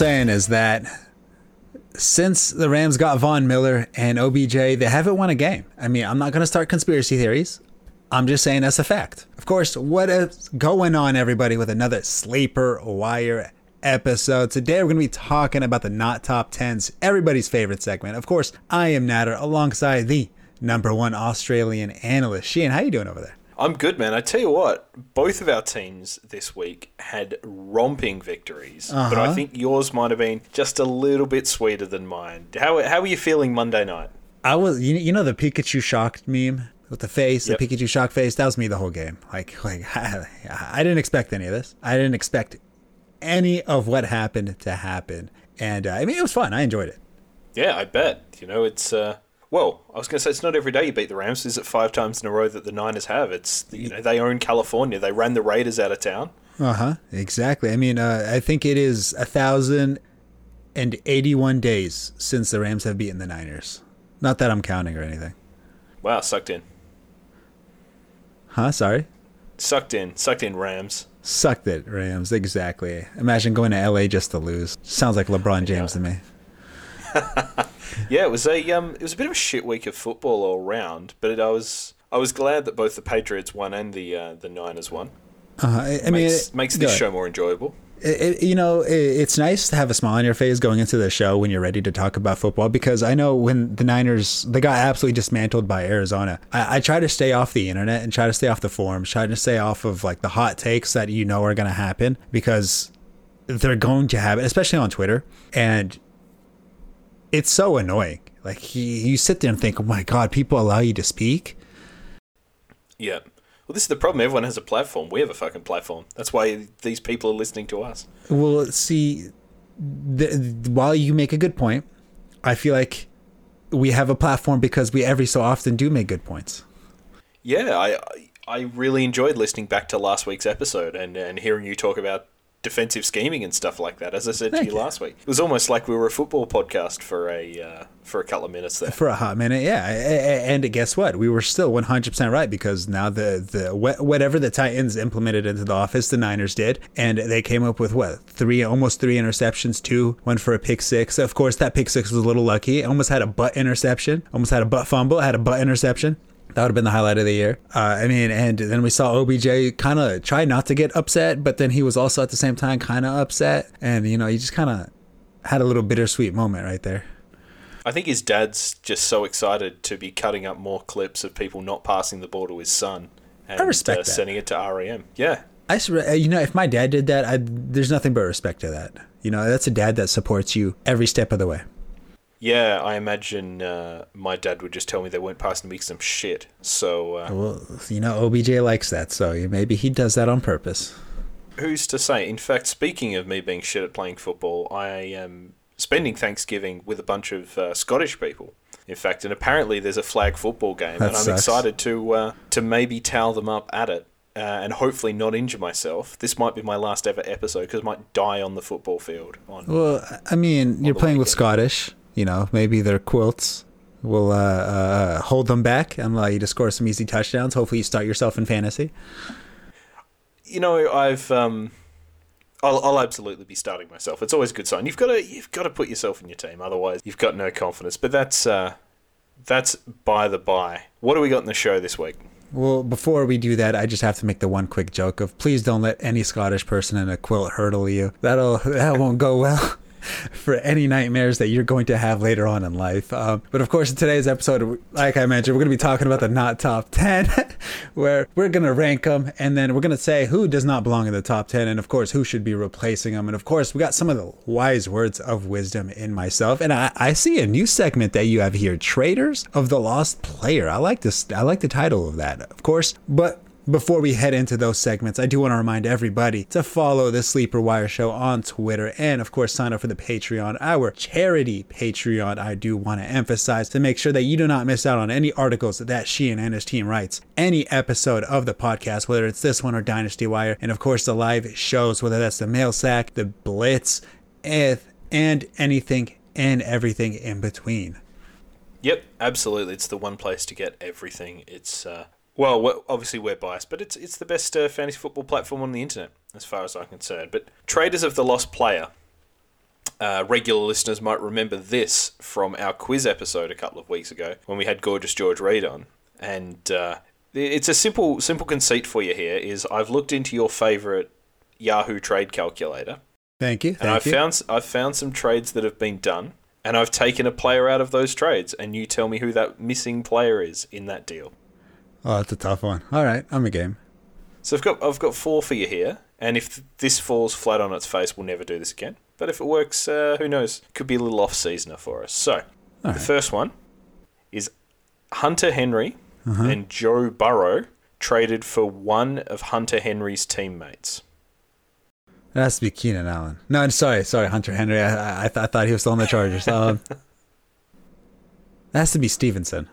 saying is that since the Rams got Von Miller and OBJ, they haven't won a game. I mean, I'm not going to start conspiracy theories. I'm just saying that's a fact. Of course, what is going on, everybody, with another Sleeper Wire episode. Today, we're going to be talking about the not top 10s, everybody's favorite segment. Of course, I am Natter alongside the number one Australian analyst. Sheehan, how you doing over there? I'm good, man. I tell you what, both of our teams this week had romping victories, uh-huh. but I uh-huh. think yours might have been just a little bit sweeter than mine. How how were you feeling Monday night? I was, you, you know, the Pikachu shocked meme with the face, yep. the Pikachu shock face. That was me the whole game. Like, like I, I didn't expect any of this. I didn't expect any of what happened to happen, and uh, I mean, it was fun. I enjoyed it. Yeah, I bet. You know, it's. Uh well, I was going to say it's not every day you beat the Rams. Is it five times in a row that the Niners have? It's you know they own California. They ran the Raiders out of town. Uh huh. Exactly. I mean, uh, I think it is a thousand and eighty-one days since the Rams have beaten the Niners. Not that I'm counting or anything. Wow, sucked in. Huh? Sorry. Sucked in. Sucked in Rams. Sucked it, Rams. Exactly. Imagine going to LA just to lose. Sounds like LeBron James yeah. to me. yeah, it was a um, it was a bit of a shit week of football all round, but it, I was I was glad that both the Patriots won and the uh, the Niners won. Uh, I, I mean, makes, it, makes this show more enjoyable. It, you know, it's nice to have a smile on your face going into the show when you're ready to talk about football because I know when the Niners they got absolutely dismantled by Arizona. I, I, try to stay off the internet and try to stay off the forums, try to stay off of like the hot takes that you know are going to happen because they're going to happen, especially on Twitter. And it's so annoying. Like he, you sit there and think, oh my god, people allow you to speak. Yeah. Well, this is the problem. Everyone has a platform. We have a fucking platform. That's why these people are listening to us. Well, see, the, while you make a good point, I feel like we have a platform because we every so often do make good points. Yeah, I I really enjoyed listening back to last week's episode and and hearing you talk about defensive scheming and stuff like that. As I said Thank to you, you, last week, it was almost like we were a football podcast for a uh, for a couple of minutes there. For a hot minute, yeah. And guess what? We were still one hundred percent right because now the the whatever the Titans implemented into the office, the Niners did, and they came up with what three almost three interceptions, two one for a pick six. Of course, that pick six was a little lucky. Almost had a butt interception, almost had a butt fumble, had a butt interception. That would have been the highlight of the year. Uh, I mean, and then we saw OBJ kind of try not to get upset, but then he was also at the same time kind of upset. And, you know, he just kind of had a little bittersweet moment right there. I think his dad's just so excited to be cutting up more clips of people not passing the ball to his son and I respect uh, sending it to REM. Yeah. I, uh, you know, if my dad did that, I'd, there's nothing but respect to that. You know, that's a dad that supports you every step of the way. Yeah, I imagine uh, my dad would just tell me they weren't passing me some shit. So, uh, well, you know, OBJ likes that, so maybe he does that on purpose. Who's to say? In fact, speaking of me being shit at playing football, I am spending Thanksgiving with a bunch of uh, Scottish people. In fact, and apparently there's a flag football game, that and I'm sucks. excited to uh, to maybe towel them up at it. Uh, and hopefully not injure myself. This might be my last ever episode because I might die on the football field. On, well, I mean, you're playing weekend. with Scottish. You know, maybe their quilts will uh, uh, hold them back and allow you to score some easy touchdowns. Hopefully, you start yourself in fantasy. You know, I've um, I'll, I'll absolutely be starting myself. It's always a good sign. You've got to you've got to put yourself in your team, otherwise you've got no confidence. But that's uh, that's by the by. What do we got in the show this week? Well, before we do that, I just have to make the one quick joke of please don't let any Scottish person in a quilt hurdle you. That'll that won't go well. for any nightmares that you're going to have later on in life. Um, but of course, in today's episode, like I mentioned, we're going to be talking about the not top 10, where we're going to rank them and then we're going to say who does not belong in the top 10 and, of course, who should be replacing them. And, of course, we got some of the wise words of wisdom in myself. And I, I see a new segment that you have here Traders of the Lost Player. I like this. I like the title of that, of course. But before we head into those segments, I do want to remind everybody to follow the Sleeper Wire Show on Twitter and, of course, sign up for the Patreon, our charity Patreon. I do want to emphasize to make sure that you do not miss out on any articles that Sheehan and his team writes, any episode of the podcast, whether it's this one or Dynasty Wire, and of course the live shows, whether that's the Mail Sack, the Blitz, if, and anything and everything in between. Yep, absolutely. It's the one place to get everything. It's uh, well, we're, obviously we're biased, but it's it's the best uh, fantasy football platform on the internet, as far as I'm concerned. But Traders of the Lost Player, uh, regular listeners might remember this from our quiz episode a couple of weeks ago when we had Gorgeous George Reed on, and uh, it's a simple simple conceit for you here. Is I've looked into your favourite Yahoo trade calculator. Thank you. Thank and I've you. found I've found some trades that have been done, and I've taken a player out of those trades, and you tell me who that missing player is in that deal. Oh, that's a tough one. All right, I'm a game. So I've got I've got four for you here, and if this falls flat on its face, we'll never do this again. But if it works, uh, who knows? Could be a little off seasoner for us. So the first one is Hunter Henry uh-huh. and Joe Burrow traded for one of Hunter Henry's teammates. It has to be Keenan Allen. No, I'm sorry, sorry, Hunter Henry. I I, th- I thought he was still on the Chargers. Um, it has to be Stevenson.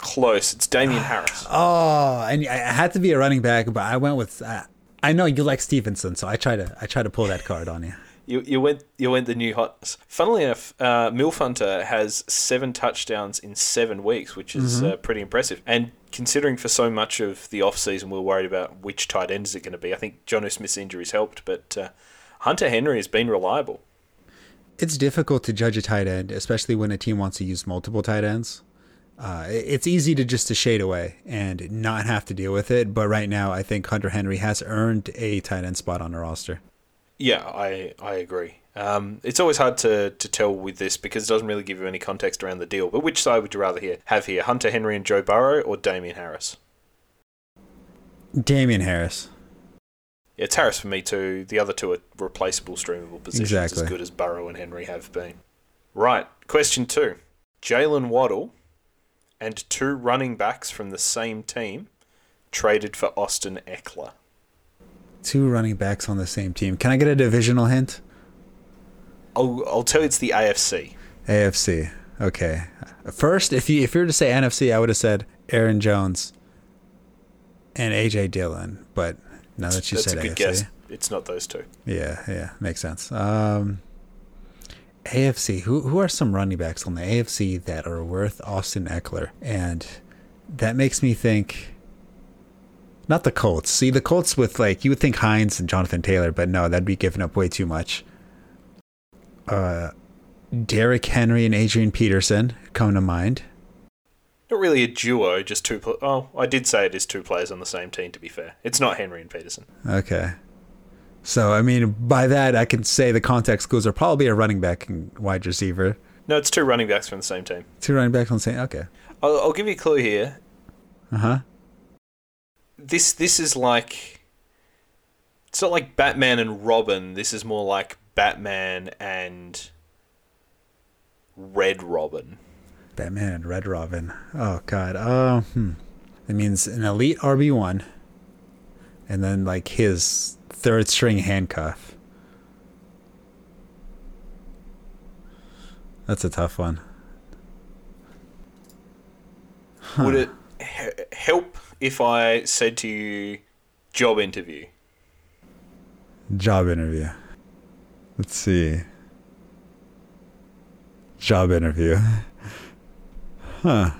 Close. It's Damien Harris. Oh, and I had to be a running back, but I went with. Uh, I know you like Stevenson, so I try to I try to pull that card on you. You, you went you went the new hot. Funnily enough, uh, Milf Hunter has seven touchdowns in seven weeks, which is mm-hmm. uh, pretty impressive. And considering for so much of the off season we are worried about which tight end is it going to be, I think Jonnu Smith's injuries helped, but uh, Hunter Henry has been reliable. It's difficult to judge a tight end, especially when a team wants to use multiple tight ends. Uh, it's easy to just to shade away and not have to deal with it. But right now, I think Hunter Henry has earned a tight end spot on the roster. Yeah, I I agree. Um, it's always hard to, to tell with this because it doesn't really give you any context around the deal. But which side would you rather hear, have here, Hunter Henry and Joe Burrow or Damien Harris? Damien Harris. Yeah, it's Harris for me too. The other two are replaceable, streamable positions, exactly. as good as Burrow and Henry have been. Right, question two: Jaylen Waddle and two running backs from the same team traded for Austin Ekeler. Two running backs on the same team. Can I get a divisional hint? I'll, I'll tell you it's the AFC. AFC. Okay. First, if you if you were to say NFC, I would have said Aaron Jones and AJ Dillon. But now that you That's said a good AFC, guess. it's not those two. Yeah, yeah, makes sense. Um, AFC. Who who are some running backs on the AFC that are worth Austin Ekeler? And that makes me think. Not the Colts. See the Colts with like you would think Hines and Jonathan Taylor, but no, that'd be giving up way too much. Uh, Derrick Henry and Adrian Peterson come to mind. Not really a duo, just two. Pl- oh, I did say it is two players on the same team. To be fair, it's not Henry and Peterson. Okay. So, I mean, by that, I can say the context clues are probably a running back and wide receiver. No, it's two running backs from the same team. Two running backs on the same. Okay. I'll, I'll give you a clue here. Uh huh. This this is like. It's not like Batman and Robin. This is more like Batman and Red Robin. Batman and Red Robin. Oh God. Oh, hmm. That means an elite RB one, and then like his third string handcuff. That's a tough one. Huh. Would it h- help if I said to you, job interview? Job interview. Let's see. Job interview. Huh.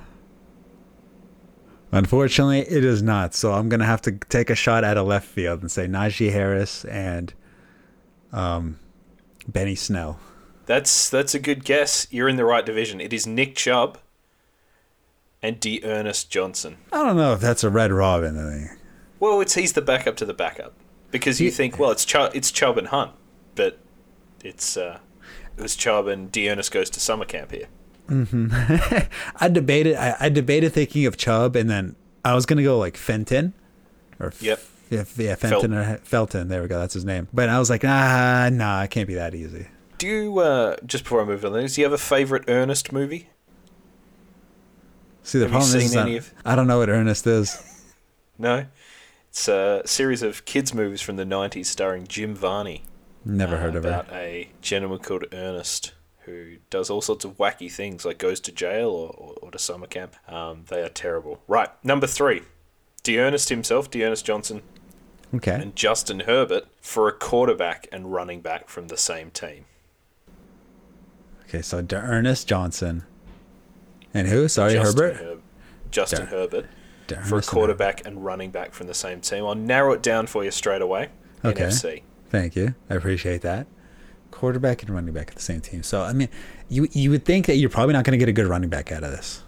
Unfortunately, it is not. So I'm gonna have to take a shot at a left field and say Najee Harris and um, Benny Snell. That's that's a good guess. You're in the right division. It is Nick Chubb and D'Ernest Johnson. I don't know if that's a Red Robin thing. Well, it's he's the backup to the backup because you think, well, it's Chubb, it's Chubb and Hunt, but it's uh, it was Chubb and D'Ernest goes to summer camp here. Mm-hmm. I debated. I, I, debated thinking of Chubb, and then I was gonna go like Fenton, or yep, yeah, yeah Fenton Felton. or Felton. There we go. That's his name. But I was like, ah, nah, it can't be that easy. Do you uh, just before I move on? Do you have a favorite Ernest movie? See, the have problem is, of... I don't know what Ernest is. no, it's a series of kids movies from the '90s starring Jim Varney. Never heard uh, of about a gentleman called Ernest who does all sorts of wacky things, like goes to jail or, or, or to summer camp. Um, they are terrible. Right, number three, D'Ernest himself, D'Ernest Johnson, okay, and Justin Herbert for a quarterback and running back from the same team. Okay, so D'Ernest Johnson And who? Sorry, Justin Herbert. Her- Justin Dar- Herbert for a quarterback and running back from the same team. I'll narrow it down for you straight away. Okay. NFC. Thank you. I appreciate that. Quarterback and running back at the same team. So I mean, you you would think that you're probably not going to get a good running back out of this,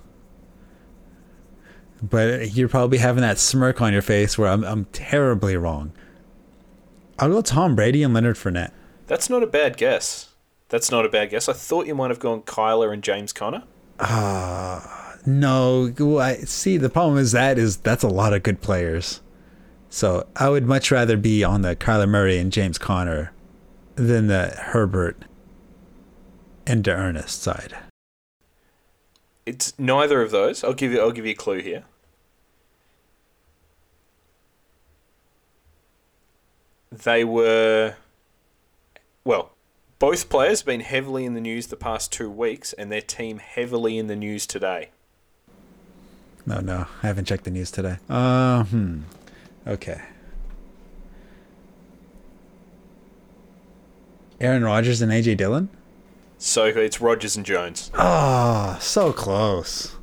but you're probably having that smirk on your face where I'm I'm terribly wrong. I'll go Tom Brady and Leonard Fournette. That's not a bad guess. That's not a bad guess. I thought you might have gone Kyler and James Conner. Ah, No, well, I see. The problem is that is that's a lot of good players. So I would much rather be on the Kyler Murray and James Conner than the Herbert and Ernest side. It's neither of those. I'll give you. I'll give you a clue here. They were, well, both players have been heavily in the news the past two weeks, and their team heavily in the news today. No, no, I haven't checked the news today. Uh, hmm. Okay. Aaron Rodgers and AJ Dillon. So it's Rodgers and Jones. Oh, so close.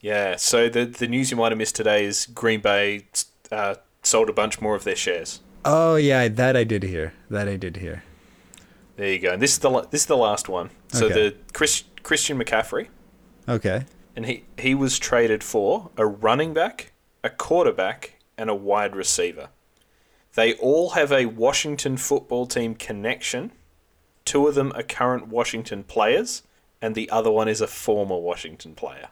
Yeah. So the the news you might have missed today is Green Bay uh, sold a bunch more of their shares. Oh yeah, that I did hear. That I did hear. There you go. And this is the this is the last one. So Okay. the Chris, Christian McCaffrey, Okay. and he he was traded for a running back, a quarterback, and a wide receiver. They all have a Washington football team connection. Two of them are current Washington players, and the other one is a former Washington player.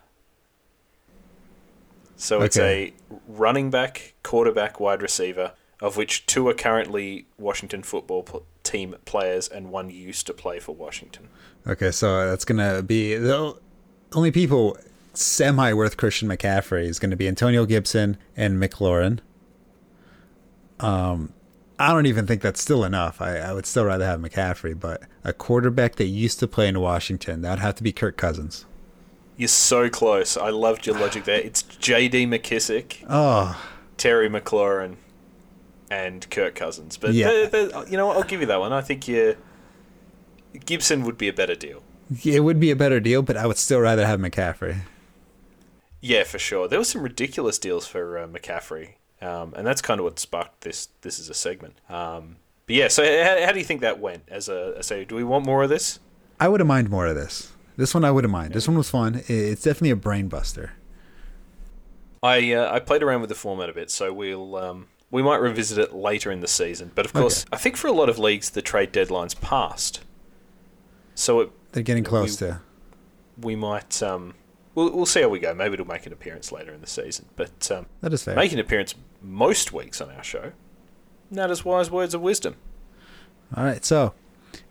So it's a running back, quarterback, wide receiver, of which two are currently Washington football pl- team players, and one used to play for Washington. Okay, so that's gonna be the only people semi worth Christian McCaffrey is gonna be Antonio Gibson and McLaurin. Um, I don't even think that's still enough. I, I would still rather have McCaffrey, but a quarterback that used to play in Washington that would have to be Kirk Cousins. You're so close. I loved your logic there. It's J.D. McKissic, Oh, Terry McLaurin, and Kirk Cousins. But Yeah. the- the- you know what? I'll give you that one. I think you Gibson would be a better deal. it would be a better deal, but I would still rather have McCaffrey. Yeah, for sure. There were some ridiculous deals for uh, McCaffrey, um, and that's kind of what sparked this. This is a segment. Um, but yeah, so how, how do you think that went? As a so, do we want more of this? I wouldn't mind more of this. This one I wouldn't mind. This one was fun. It's definitely a brain buster. I uh, I played around with the format a bit, so we'll um, we might revisit it later in the season. But of course, I think for a lot of leagues, the trade deadline's passed, so it, They're getting close We- to. we might um, we'll we'll see how we go. Maybe it'll make an appearance later in the season, but um, That is fair. make an appearance most weeks on our show. Not as wise words of wisdom. All right. So,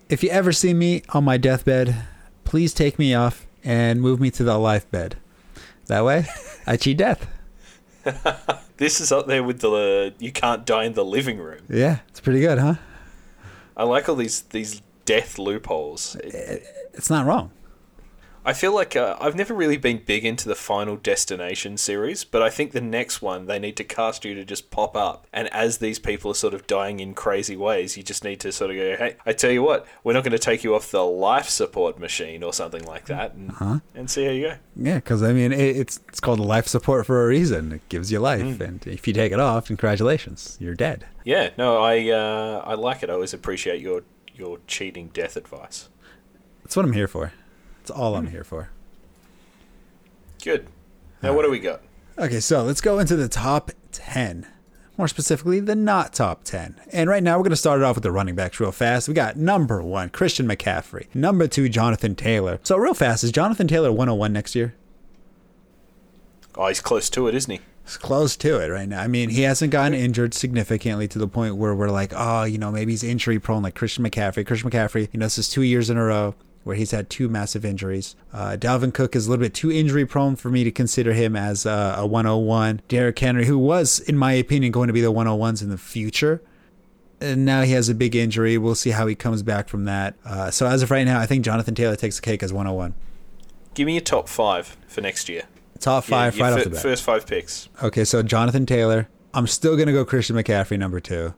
if you ever see me on my deathbed, please take me off and move me to the life bed. That way, I cheat death. This is up there with the you can't die in the living room. Yeah, it's pretty good, huh? I like all these these death loopholes. It- It's not wrong. I feel like uh, I've never really been big into the Final Destination series, but I think the next one they need to cast you to just pop up, and as these people are sort of dying in crazy ways, you just need to sort of go, "Hey, I tell you what, we're not going to take you off the life support machine or something like that," and, Huh? and see how you go. Yeah, because I mean, it, it's it's called life support for a reason. It gives you life, and if you take it off, congratulations, you're dead. Yeah, no, I uh, I like it. I always appreciate your your cheating death advice. That's what I'm here for. That's all I'm hmm. here for. Good. Now, what do we got? Okay, so let's go into the top 10. More specifically, the not top 10. And right now, we're going to start it off with the running backs real fast. We got number one, Christian McCaffrey. Number two, Jonathan Taylor. So, real fast, is Jonathan Taylor 101 next year? Oh, he's close to it, isn't he? It's close to it right now. I mean, he hasn't gotten injured significantly to the point where we're like, oh, you know, maybe he's injury prone like Christian McCaffrey. Christian McCaffrey, you know, this is two years in a row where he's had two massive injuries. Uh, Dalvin Cook is a little bit too injury prone for me to consider him as uh, a 101. Derrick Henry, who was, in my opinion, going to be the 101s in the future. And now he has a big injury. We'll see how he comes back from that. Uh, so as of right now, I think Jonathan Taylor takes the cake as 101. Give me your top five for next year. Top five your right fir- off the bat. First five picks. Okay, so Jonathan Taylor. I'm still gonna go Christian McCaffrey number two.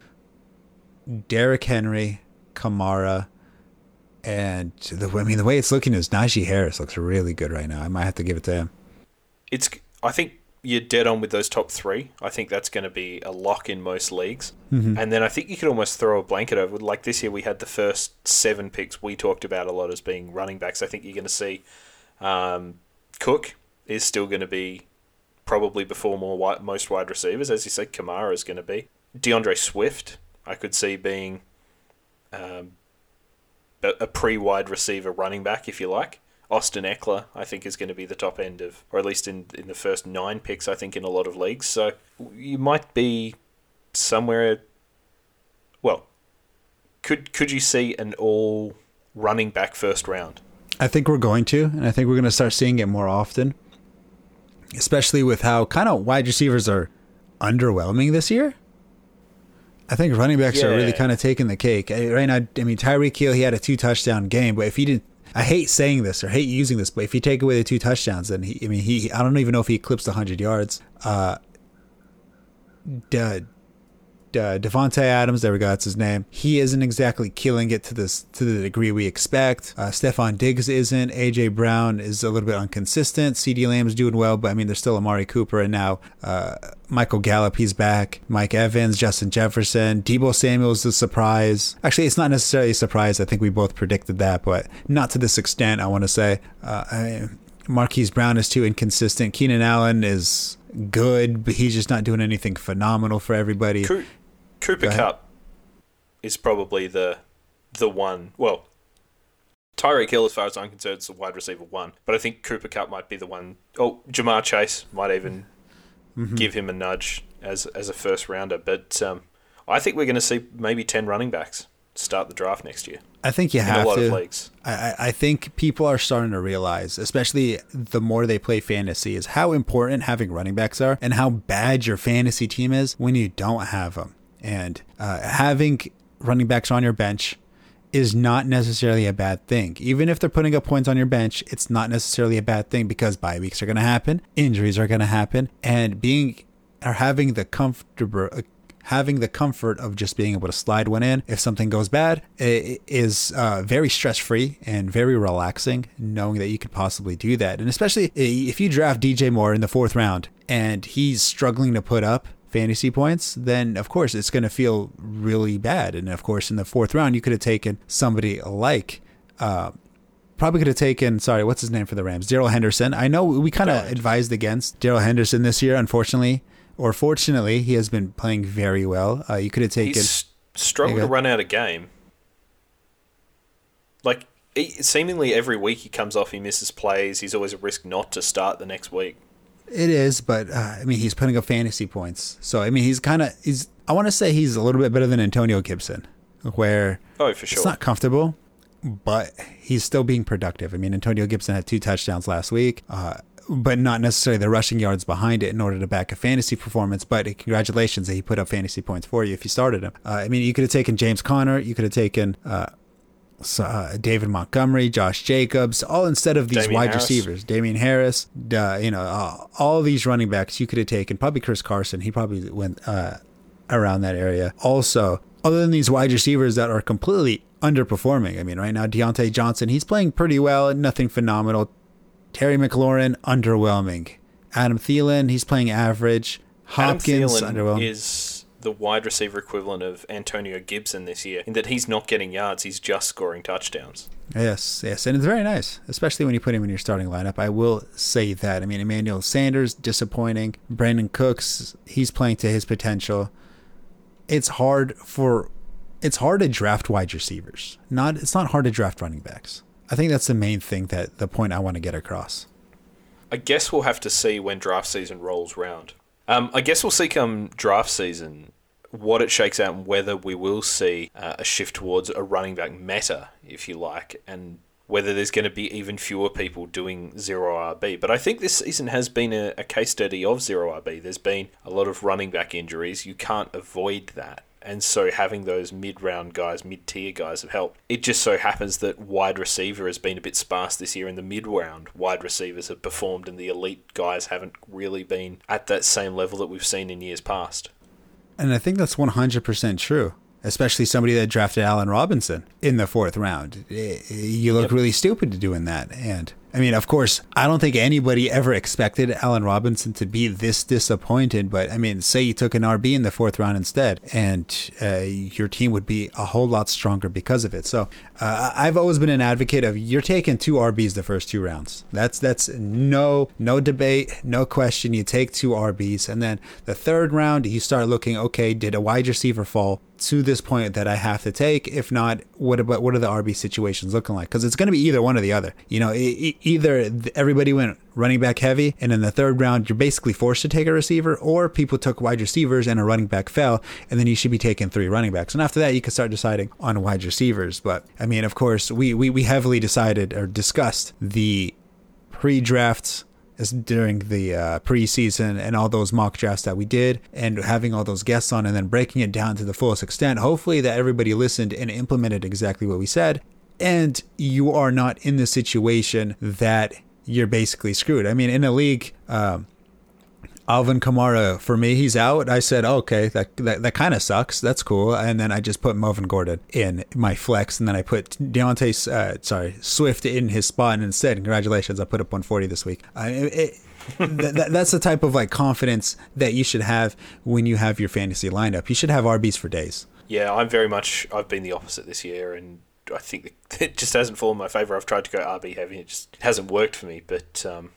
Derrick Henry, Kamara, And the, I mean, the way it's looking is Najee Harris looks really good right now. I might have to give it to him. It's. I think you're dead on with those top three. I think that's going to be a lock in most leagues. Mm-hmm. And then I think you could almost throw a blanket over. Like this year, we had the first seven picks we talked about a lot as being running backs. I think you're going to see um, Cook is still going to be probably before more wide, most wide receivers, as you said. Kamara is going to be D'Andre Swift. I could see being um, a pre wide receiver running back, if you like. Austin Ekeler, I think, is going to be the top end of, or at least in, in the first nine picks, I think, in a lot of leagues. So you might be somewhere. Well, could could you see an all running back first round? I think we're going to, and I think we're going to start seeing it more often, especially with how kind of wide receivers are underwhelming this year. I think running backs yeah. are really kind of taking the cake right now. I mean, Tyreek Hill, he had a two touchdown game, but if he didn't I hate saying this or hate using this, but if you take away the two touchdowns, then he, I mean, he, I don't even know if he eclipsed 100 yards. Uh, uh, Davante Adams, there we go, that's his name. He isn't exactly killing it to this to the degree we expect. Uh, Stefon Diggs isn't. AJ Brown is a little bit inconsistent. CeeDee Lamb's doing well, but I mean, there's still Amari Cooper and now uh, Michael Gallup. He's back. Mike Evans, Justin Jefferson, Deebo Samuel's is a surprise. Actually, it's not necessarily a surprise. I think we both predicted that, but not to this extent. I want to say. Uh, I, Marquise Brown is too inconsistent. Keenan Allen is good, but he's just not doing anything phenomenal for everybody. Cooper Kupp is probably the the one. Well, Tyreek Hill, as far as I'm concerned, is the wide receiver one. But I think Cooper Kupp might be the one. Oh, Ja'Marr Chase might even mm-hmm. give him a nudge as as a first rounder. But um, I think we're going to see maybe ten running backs start the draft next year. I think you have a lot to. I, I think people are starting to realize, especially the more they play fantasy, is how important having running backs are and how bad your fantasy team is when you don't have them. And uh, having running backs on your bench is not necessarily a bad thing. Even if they're putting up points on your bench, it's not necessarily a bad thing because bye weeks are going to happen, injuries are going to happen, and being or having the comfortable uh, having the comfort of just being able to slide one in if something goes bad is uh, very stress free and very relaxing, knowing that you could possibly do that. And especially if you draft DJ Moore in the fourth round and he's struggling to put up fantasy points, then of course it's going to feel really bad. And of course, in the fourth round, you could have taken somebody like, uh, probably could have taken, sorry, what's his name for the Rams? Darrell Henderson. I know we kind of advised against Darrell Henderson this year, unfortunately, or fortunately, he has been playing very well. Uh, you could have taken. He's struggled to run out a game. Like, seemingly every week he comes off, he misses plays. He's always a risk not to start the next week. It is, but uh, I mean, he's putting up fantasy points. So I mean, he's kind of he's. I want to say he's a little bit better than Antonio Gibson, where oh for sure it's not comfortable, but he's still being productive. I mean, Antonio Gibson had two touchdowns last week. Uh, but not necessarily the rushing yards behind it in order to back a fantasy performance. But congratulations that he put up fantasy points for you if you started him. Uh, I mean, you could have taken James Conner, you could have taken uh, uh, David Montgomery, Josh Jacobs, all instead of these Damien wide Harris. receivers. Damien Harris, uh, you know, uh, all these running backs you could have taken. Probably Chris Carson. He probably went uh, around that area. Also, other than these wide receivers that are completely underperforming. I mean, right now Diontae Johnson, he's playing pretty well, nothing phenomenal. Terry McLaurin, underwhelming. Adam Thielen, he's playing average. Hopkins, underwhelming. is the wide receiver equivalent of Antonio Gibson this year, in that he's not getting yards, he's just scoring touchdowns. Yes, yes, and it's very nice, especially when you put him in your starting lineup. I will say that. I mean, Emmanuel Sanders disappointing. Brandin Cooks, he's playing to his potential. It's hard for, it's hard to draft wide receivers. Not, it's not hard to draft running backs. I think that's the main thing that the point I want to get across. I guess we'll have to see when draft season rolls round. Um, I guess we'll see come draft season what it shakes out and whether we will see uh, a shift towards a running back meta, if you like, and whether there's going to be even fewer people doing zero RB. But I think this season has been a, a case study of zero RB. There's been a lot of running back injuries. You can't avoid that. And so having those mid round guys, mid tier guys have helped. It just so happens that wide receiver has been a bit sparse this year in the mid round. Wide receivers have performed and the elite guys haven't really been at that same level that we've seen in years past. And I think that's 100% true. especially somebody that drafted Allen Robinson in the fourth round. Eh, eh, you look yep. really stupid to doing that. And I mean, of course, I don't think anybody ever expected Allen Robinson to be this disappointed. But I mean, say you took an RB in the fourth round instead, and uh, your team would be a whole lot stronger because of it. So uh, I've always been an advocate of you're taking two RBs the first two rounds. That's that's no no debate, no question. You take two RBs, and then the third round you start looking. Okay, did a wide receiver fall? To this point that I have to take. If not, what about what are the RB situations looking like? Because it's going to be either one or the other. You know, either everybody went running back heavy, and in the third round you're basically forced to take a receiver, or people took wide receivers and a running back fell, and then you should be taking three running backs. And after that, you can start deciding on wide receivers. But I mean, of course, we we, we heavily decided or discussed the pre-drafts during the uh, preseason and all those mock drafts that we did and having all those guests on and then breaking it down to the fullest extent. Hopefully, that everybody listened and implemented exactly what we said. And you are not in the situation that you're basically screwed. I mean, in a league, um, Alvin Kamara, for me, he's out. I said, okay, that that, that kind of sucks. That's cool. And then I just put Melvin Gordon in my flex, and then I put D'Andre, uh, sorry, Swift in his spot. And instead, congratulations, I put up 140 this week. I, it, that, that's the type of like confidence that you should have when you have your fantasy lineup. You should have RBs for days. Yeah, I'm very much. I've been the opposite this year, and I think it just hasn't fallen my favor. I've tried to go RB heavy, it just hasn't worked for me. But um,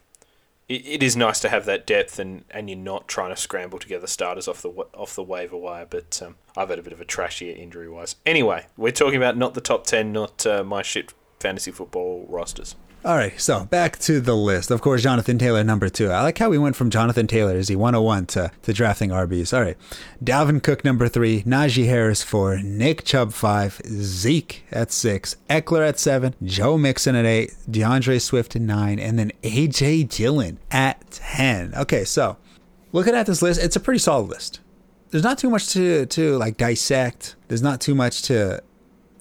it, is nice to have that depth and, and you're not trying to scramble together starters off the off the waiver wire. But um, I've had a bit of a trash year injury wise. Anyway, we're talking about not the top ten, not uh, my shit fantasy football rosters. All right, so back to the list. Of course, Jonathan Taylor, number two. I like how we went from Jonathan Taylor, is he 101, to, to drafting RBs. All right. Dalvin Cook, number three. Najee Harris, four. Nick Chubb, five. Zeke at six. Ekeler at seven. Joe Mixon at eight. D'Andre Swift at nine. And then A.J. Dillon at 10. Okay, so looking at this list, it's a pretty solid list. There's not too much to, to like dissect. There's not too much to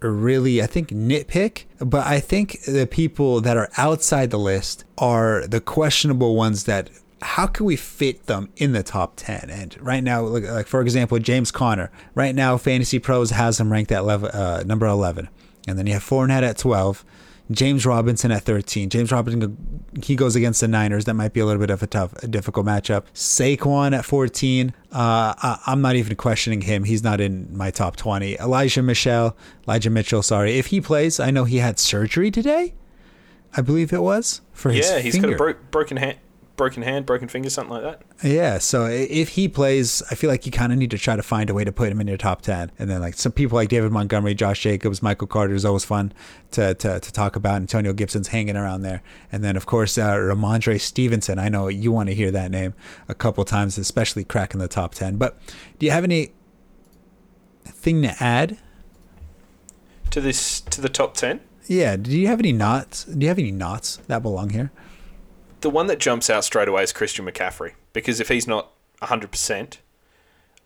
really, I think, nitpick, but I think the people that are outside the list are the questionable ones that how can we fit them in the top 10 and right now like for example james conner. Right now fantasy pros has him ranked at level, uh, number 11 and then you have Fournette at 12 James Robinson at 13. James Robinson, he goes against the Niners. That might be a little bit of a tough, a difficult matchup. Saquon at 14. Uh, I, am not even questioning him. He's not in my top 20. Elijah Michelle, Elijah Mitchell, sorry. If he plays, I know he had surgery today. I believe it was for his yeah. He's finger. got a bro- broken hand broken hand, broken finger, something like that. Yeah. So if he plays, I feel like you kind of need to try to find a way to put him in your top 10. And then like some people like David Montgomery, Josh Jacobs, Michael Carter is always fun to, to, to talk about. Antonio Gibson's hanging around there. And then of course, uh, Rhamondre Stevenson. I know you want to hear that name a couple times, especially cracking the top 10. But do you have any thing to add to this, to the top 10? Yeah. Do you have any knots? Do you have any knots that belong here? The one that jumps out straight away is Christian McCaffrey because if he's not 100%,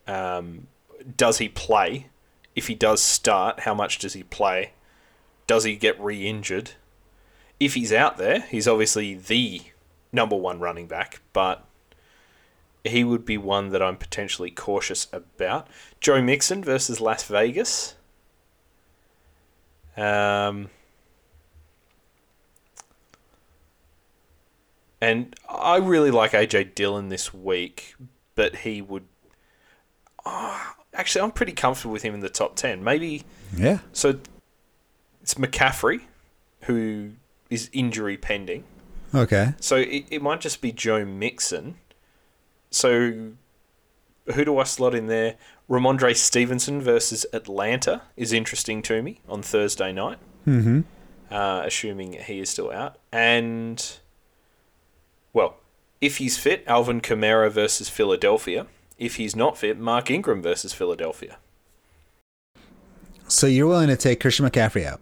um, does he play? If he does start, how much does he play? Does he get re injured? If he's out there, he's obviously the number one running back, but he would be one that I'm potentially cautious about. Joe Mixon versus Las Vegas. Um, And I really like AJ Dillon this week, but he would. Oh, actually, I'm pretty comfortable with him in the top 10. Maybe. Yeah. So it's McCaffrey, who is injury pending. Okay. So it, it might just be Joe Mixon. So who do I slot in there? Rhamondre Stevenson versus Atlanta is interesting to me on Thursday night. Mm-hmm. Uh, assuming he is still out. And well, if he's fit, Alvin Kamara versus Philadelphia. If he's not fit, Mark Ingram versus Philadelphia. So you're willing to take Christian McCaffrey out?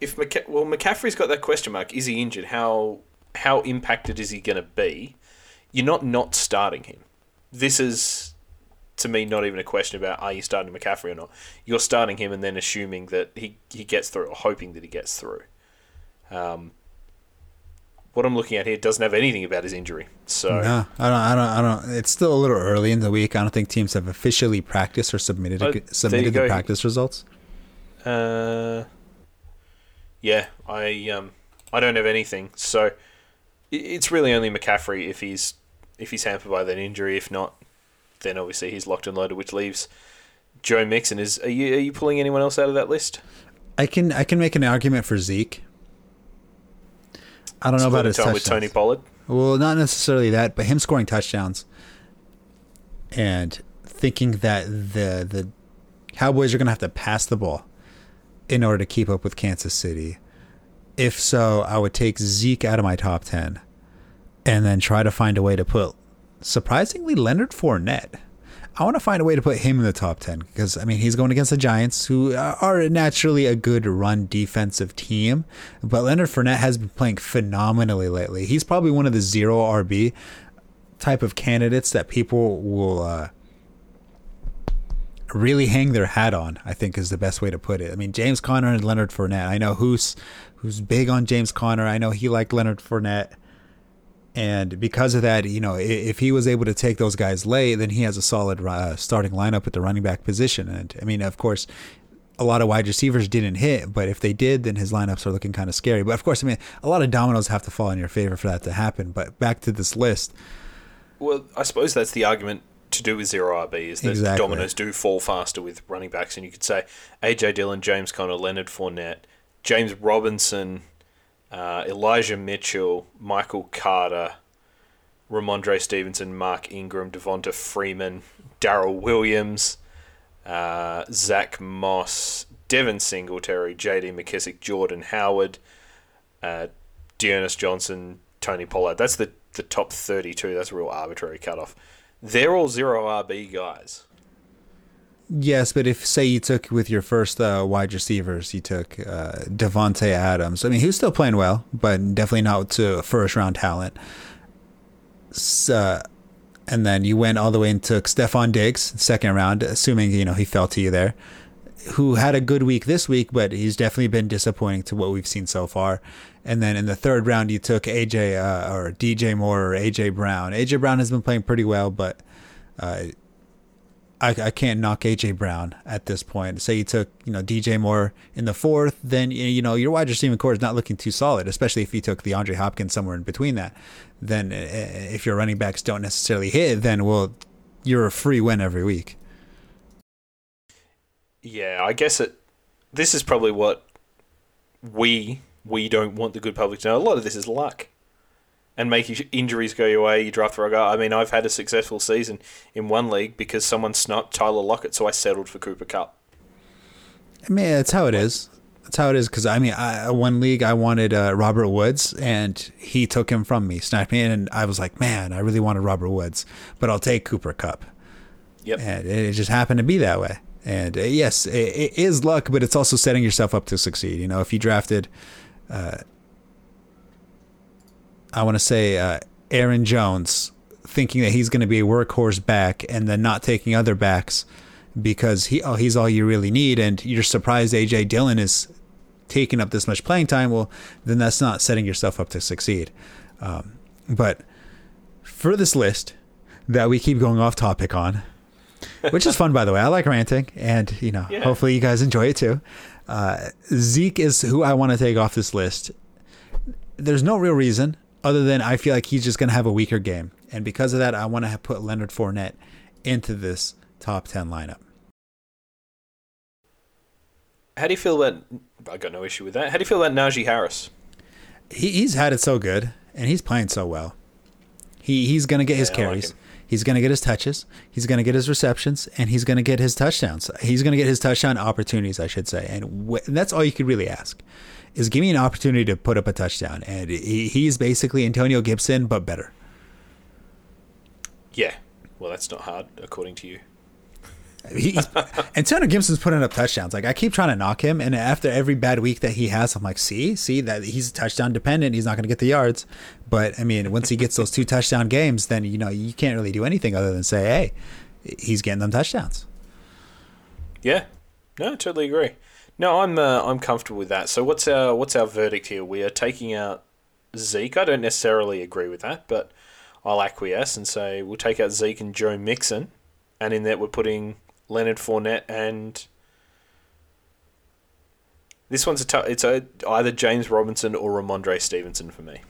If McC- well, McCaffrey's got that question mark. Is he injured? How how impacted is he going to be? You're not not starting him. This is to me not even a question about are you starting McCaffrey or not. You're starting him and then assuming that he he gets through or hoping that he gets through. Um, what I'm looking at here doesn't have anything about his injury. So no, I don't. I don't. I don't. It's still a little early in the week. I don't think teams have officially practiced or submitted uh, submitted the practice results. Uh, yeah, I um, I don't have anything. So it's really only McCaffrey if he's if he's hampered by that injury. If not, then obviously he's locked and loaded, which leaves Joe Mixon. Is are you are you pulling anyone else out of that list? I can I can make an argument for Zeke. I don't know about his touchdowns. with Tony Pollard. Well, not necessarily that, but him scoring touchdowns and thinking that the the Cowboys are going to have to pass the ball in order to keep up with Kansas City. If so, I would take Zeke out of my top 10 and then try to find a way to put surprisingly Leonard Fournette I want to find a way to put him in the top 10 because, I mean, he's going against the Giants, who are naturally a good run defensive team. But Leonard Fournette has been playing phenomenally lately. He's probably one of the zero RB type of candidates that people will uh, really hang their hat on, I think is the best way to put it. I mean, James Conner and Leonard Fournette. I know who's who's big on James Conner. I know he liked Leonard Fournette. And because of that, you know, if he was able to take those guys late, then he has a solid uh, starting lineup at the running back position. And I mean, of course, a lot of wide receivers didn't hit, but if they did, then his lineups are looking kind of scary. But of course, I mean, a lot of dominoes have to fall in your favor for that to happen. But back to this list. Well, I suppose that's the argument to do with zero RB is that exactly. dominoes do fall faster with running backs, and you could say AJ Dillon, James Conner, Leonard Fournette, James Robinson, uh, Elijah Mitchell, Michael Carter, Rhamondre Stevenson, Mark Ingram, Devonta Freeman, Darrel Williams, uh, Zach Moss, Devin Singletary, J.D. McKissic, Jordan Howard, uh, D'Ernest Johnson, Tony Pollard. That's the, the top 32. That's a real arbitrary cutoff. They're all zero RB guys. Yes, but if say you took with your first uh, wide receivers, you took uh, Davante Adams. I mean, he was still playing well, but definitely not to first round talent. So, and then you went all the way and took Stefon Diggs second round, assuming you know he fell to you there. Who had a good week this week, but he's definitely been disappointing to what we've seen so far. And then in the third round, you took AJ uh, or DJ Moore or AJ Brown. AJ Brown has been playing pretty well, but uh, I, I can't knock AJ Brown at this point. Say you took you know DJ Moore in the fourth, then you know your wide receiving core is not looking too solid, especially if you took DeAndre Hopkins somewhere in between that. Then uh, if your running backs don't necessarily hit, then well, you're a free win every week. Yeah, I guess it. This is probably what we we don't want the good public to know. A lot of this is luck and make injuries go your way. You draft for a guy. I mean, I've had a successful season in one league because someone snubbed Tyler Lockett, so I settled for Cooper Kupp. I mean, that's how it is. That's how it is. Because I mean, I, one league I wanted uh, Robert Woods, and he took him from me, sniped me, in, and I was like, man, I really wanted Robert Woods, but I'll take Cooper Kupp. Yep. And it just happened to be that way. And uh, yes, it, it is luck, but it's also setting yourself up to succeed. You know, if you drafted. Uh, I want to say uh, Aaron Jones, thinking that he's going to be a workhorse back, and then not taking other backs because he oh he's all you really need, and you're surprised AJ Dillon is taking up this much playing time. Well, then that's not setting yourself up to succeed. Um, but for this list that we keep going off topic on, which is fun by the way. I like ranting, and you know, yeah. hopefully you guys enjoy it too. Uh, Zeke is who I want to take off this list. There's no real reason other than I feel like he's just going to have a weaker game. And because of that, I want to put Leonard Fournette into this top 10 lineup. How do you feel about? I got no issue with that. How do you feel about Najee Harris? He, he's had it so good, and he's playing so well. He he's gonna get yeah, his carries. Like he's gonna get his touches. He's gonna get his receptions, and he's gonna get his touchdowns. He's gonna get his touchdown opportunities, I should say, and, wh- and that's all you could really ask is give me an opportunity to put up a touchdown. And he, he's basically Antonio Gibson, but better. Yeah. Well, that's not hard, according to you. He's, Antonio Gibson's putting up touchdowns. Like I keep trying to knock him, and after every bad week that he has, I'm like, see, see that he's touchdown dependent. He's not going to get the yards, but I mean, once he gets those two touchdown games, then you know you can't really do anything other than say, hey, he's getting them touchdowns. Yeah, no, I totally agree. No, I'm uh, I'm comfortable with that. So what's our what's our verdict here? We are taking out Zeke. I don't necessarily agree with that, but I'll acquiesce and say we'll take out Zeke and Joe Mixon, and in that we're putting Leonard Fournette and this one's a t- it's a, either James Robinson or Rhamondre Stevenson for me.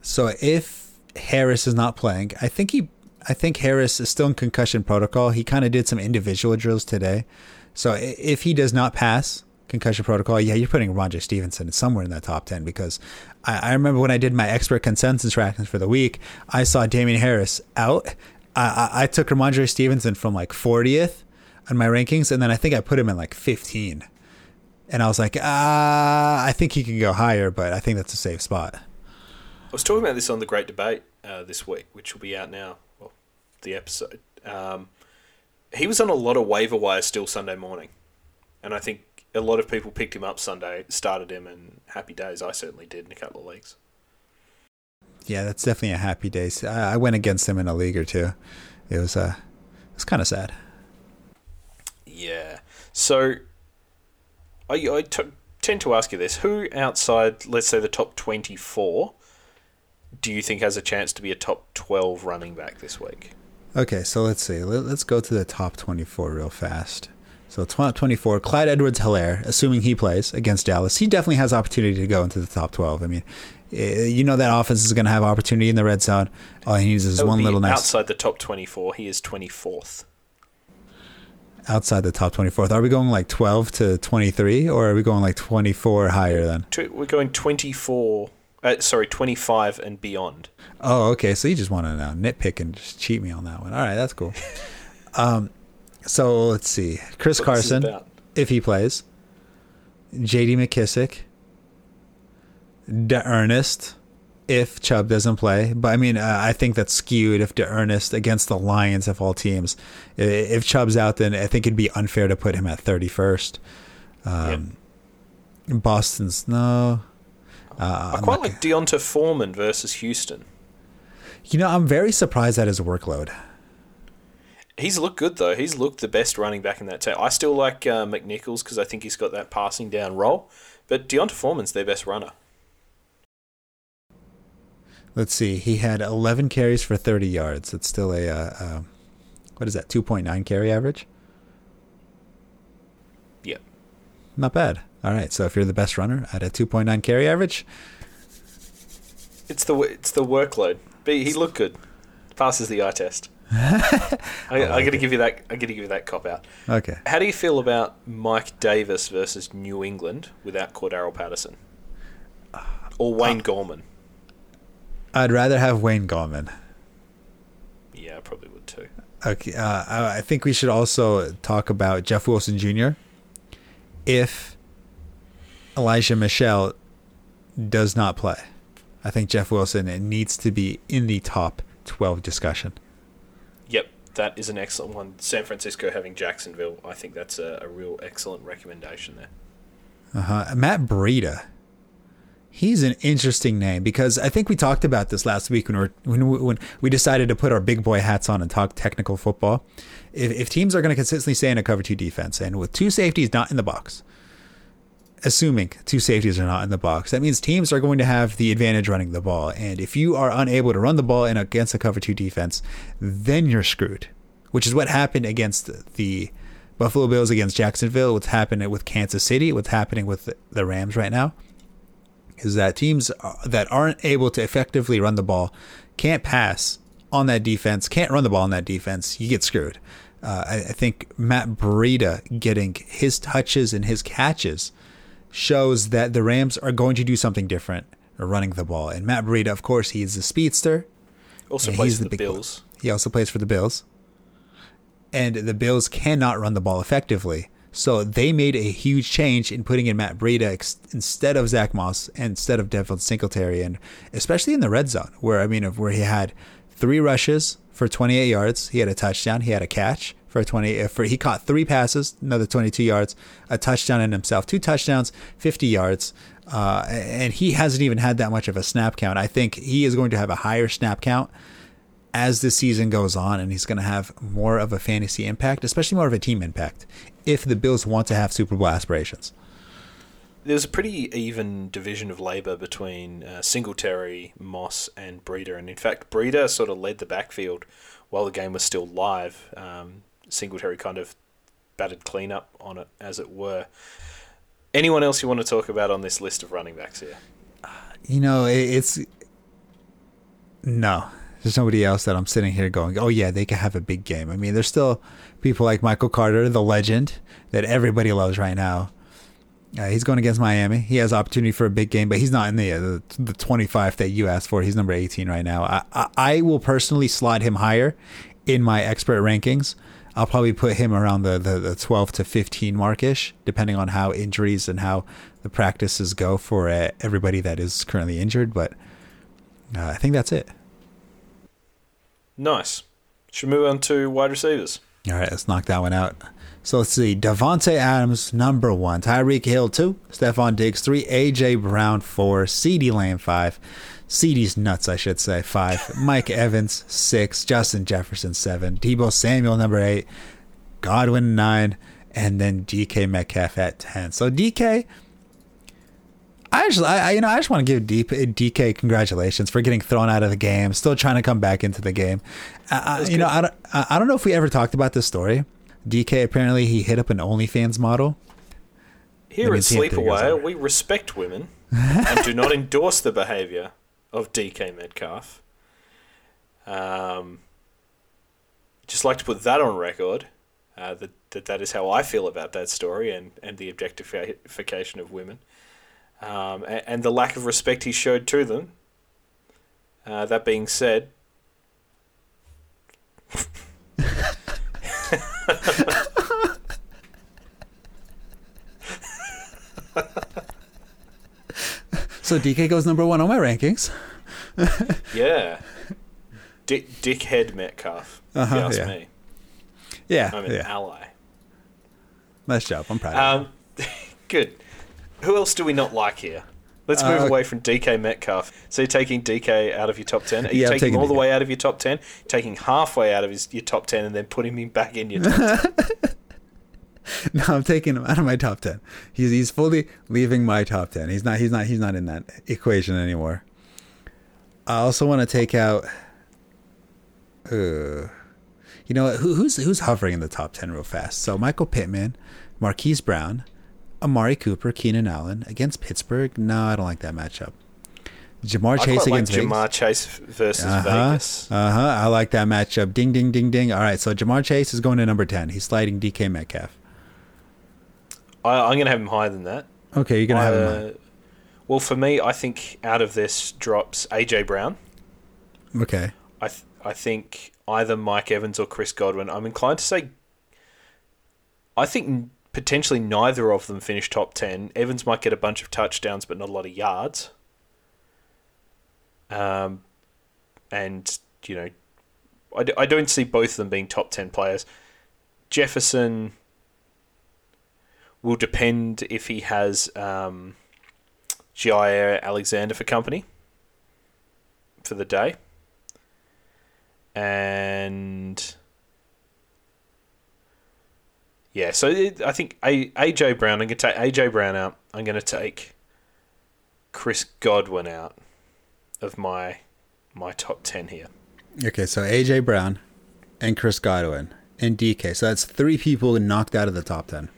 So if Harris is not playing, I think he I think Harris is still in concussion protocol. He kind of did some individual drills today. So if he does not pass concussion protocol, yeah, you're putting Rhamondre Stevenson somewhere in that top 10 because I, I remember when I did my expert consensus rankings for the week, I saw Damien Harris out. I, I, I took Rhamondre Stevenson from like 40th on my rankings, and then I think I put him in like 15. And I was like, ah, I think he can go higher, but I think that's a safe spot. I was talking about this on the Great Debate uh, this week, which will be out now Well, the episode. Um, he was on a lot of waiver wire still Sunday morning, and I think a lot of people picked him up Sunday, started him, and happy days. I certainly did in a couple of leagues. Yeah, that's definitely a happy day. I went against him in a league or two. It was uh, it was kind of sad. Yeah. So, I, I t- tend to ask you this: Who outside, let's say, the top twenty-four, do you think has a chance to be a top twelve running back this week? Okay, so let's see. Let, us go to the top 24 real fast. So 24, Clyde Edwards Helaire, assuming he plays against Dallas, he definitely has opportunity to go into the top 12. I mean, eh, you know that offense is going to have opportunity in the red zone. All he needs is one little nice. Outside the top 24, he is 24th. Outside the top 24th. Are we going like 12 to 23 or are we going like 24 higher then? We're going 24 uh, sorry, 25 and beyond. Oh, okay. So you just want to now nitpick and just cheat me on that one. All right, that's cool. um, so let's see. Chris Carson, if he plays. J.D. McKissic. D'Ernest, if Chubb doesn't play. But I mean, uh, I think that's skewed if D'Ernest against the Lions of all teams. If Chubb's out, then I think it'd be unfair to put him at 31st. Um, yep. Boston's no. Uh, I quite like D'Onta Foreman versus Houston. You know, I'm very surprised at his workload. He's looked good though. He's looked the best running back in that team. I still like uh, McNichols because I think he's got that passing down role, but D'Onta Foreman's their best runner. Let's see. He had 11 carries for 30 yards. It's still a uh, uh, what is that? 2.9 carry average. Yep. Not bad. All right. So if you're the best runner at a 2.9 carry average, it's the it's the workload. But he looked good. Passes the eye test. I, I, I got to give you that. I got to give you that cop out. Okay. How do you feel about Mike Davis versus New England without Cordarrelle Patterson or Wayne uh, Gallman? I'd rather have Wayne Gallman. Yeah, I probably would too. Okay. Uh, I think we should also talk about Jeff Wilson Jr. If Elijah Mitchell does not play. I think Jeff Wilson needs to be in the top 12 discussion. Yep, that is an excellent one. San Francisco having Jacksonville, I think that's a, a real excellent recommendation there. Uh-huh. Matt Breida. He's an interesting name because I think we talked about this last week when we when when we decided to put our big boy hats on and talk technical football. If, if teams are going to consistently stay in a cover two defense and with two safeties not in the box, assuming two safeties are not in the box, that means teams are going to have the advantage running the ball. And if you are unable to run the ball in against a cover two defense, then you're screwed. Which is what happened against the Buffalo Bills against Jacksonville. What's happening with Kansas City? What's happening with the Rams right now? Is that teams that aren't able to effectively run the ball can't pass on that defense, can't run the ball on that defense. You get screwed. Uh, I, I think Matt Breida getting his touches and his catches shows that the Rams are going to do something different running the ball. And Matt Breida, of course, he is a speedster. Also plays for the, the Bills. He also plays for the Bills. And the Bills cannot run the ball effectively. So they made a huge change in putting in Matt Breida ex- instead of Zach Moss instead of Devin Singletary, and especially in the red zone, where I mean, where he had three rushes for 28 yards, he had a touchdown, he had a catch, for 20 uh, for he caught three passes, another 22 yards, a touchdown in himself, two touchdowns, 50 yards. Uh, and he hasn't even had that much of a snap count. I think he is going to have a higher snap count as the season goes on, and he's going to have more of a fantasy impact, especially more of a team impact, if the Bills want to have Super Bowl aspirations. there was a pretty even division of labour between uh, Singletary, Moss, and Breida, and in fact, Breida sort of led the backfield while the game was still live. Um, Singletary kind of batted cleanup on it, as it were. Anyone else you want to talk about on this list of running backs here? You know, it's no. There's nobody else that I'm sitting here going, oh yeah, they could have a big game. I mean, there's still people like Michael Carter, the legend that everybody loves right now. Uh, he's going against Miami. He has opportunity for a big game, but he's not in the uh, the, the 25 that you asked for. He's number 18 right now. I, I, I will personally slot him higher in my expert rankings. I'll probably put him around the, the, the 12 to 15 markish, depending on how injuries and how the practices go for uh, everybody that is currently injured. But uh, I think that's it. Nice. Should move on to wide receivers? All right, let's knock that one out. So let's see. Davante Adams, number one. Tyreek Hill, two. Stefon Diggs, three. AJ Brown, four. CeeDee Lamb, five. CeeDee's nuts, I should say, five. Mike Evans, six. Justin Jefferson, seven. Deebo Samuel, number eight. Godwin, nine. And then DK Metcalf at 10. So DK, I just, I, you know, I just want to give DK congratulations for getting thrown out of the game, still trying to come back into the game. Uh, you good. know, I don't, I don't know if we ever talked about this story, DK apparently he hit up an OnlyFans model. Here at Sleepaway, we respect women and do not endorse the behaviour of DK Metcalf. Um, just like to put that on record. Uh, that, that that is how I feel about that story and, and the objectification of women, um, and, and, the lack of respect he showed to them. Uh, that being said, so DK goes number one on my rankings. yeah. Dick, dickhead Metcalf. Uh-huh, ask yeah. me. Yeah. I'm an yeah. ally. Nice job. I'm proud um, Good. Who else do we not like here? Let's move uh, away from DK Metcalf. So you're taking DK out of your top 10? Are you yeah, taking, taking all DK. the way out of your top 10? Taking halfway out of his, your top 10 and then putting him back in your top 10? no, I'm taking him out of my top 10. He's he's fully leaving my top 10. He's not he's not he's not in that equation anymore. I also want to take out uh you know who, who's who's hovering in the top 10 real fast. So Michael Pittman, Marquise Brown, Amari Cooper, Keenan Allen against Pittsburgh. No, I don't like that matchup. Ja'Marr I Chase against like Ja'Marr Chase versus uh-huh, Vegas. Uh huh. I like that matchup. Ding, ding, ding, ding. All right, so Ja'Marr Chase is going to number ten. He's sliding DK Metcalf. I, am going to have him higher than that. Okay, you're going to have him. Higher. Well, for me, I think out of this drops AJ Brown. Okay. I th- I think either Mike Evans or Chris Godwin. I'm inclined to say. I think potentially neither of them finish top 10. Evans might get a bunch of touchdowns, but not a lot of yards. Um, and, you know, I I don't see both of them being top 10 players. Jefferson will depend if he has um, Jaire Alexander for company for the day. And yeah, so it, I think A, AJ Brown. I'm going to take AJ Brown out. I'm going to take Chris Godwin out of my my top ten here. Okay, so AJ Brown and Chris Godwin and DK. So that's three people knocked out of the top ten.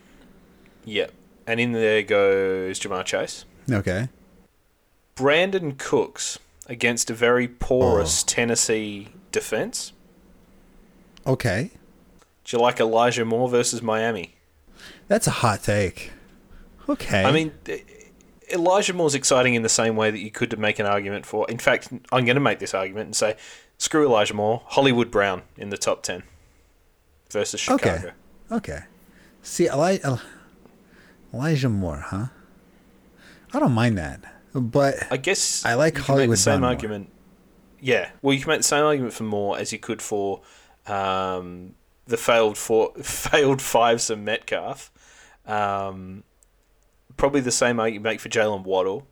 Yep, and in there goes Ja'Marr Chase. Okay. Brandin Cooks against a very porous oh. Tennessee defense. Okay. Do you like Elijah Moore versus Miami? That's a hot take. Okay. I mean, Elijah Moore's exciting in the same way that you could make an argument for. In fact, I'm going to make this argument and say, screw Elijah Moore, Hollywood Brown in the top ten versus Chicago. Okay. Okay. See, Elijah, Elijah Moore, huh? I don't mind that, but I guess I like Hollywood. the same Brown argument. More. Yeah, well, you can make the same argument for Moore as you could for um, the failed four, failed fives of Metcalf. Um, probably the same argument you make for Jaylen Waddle,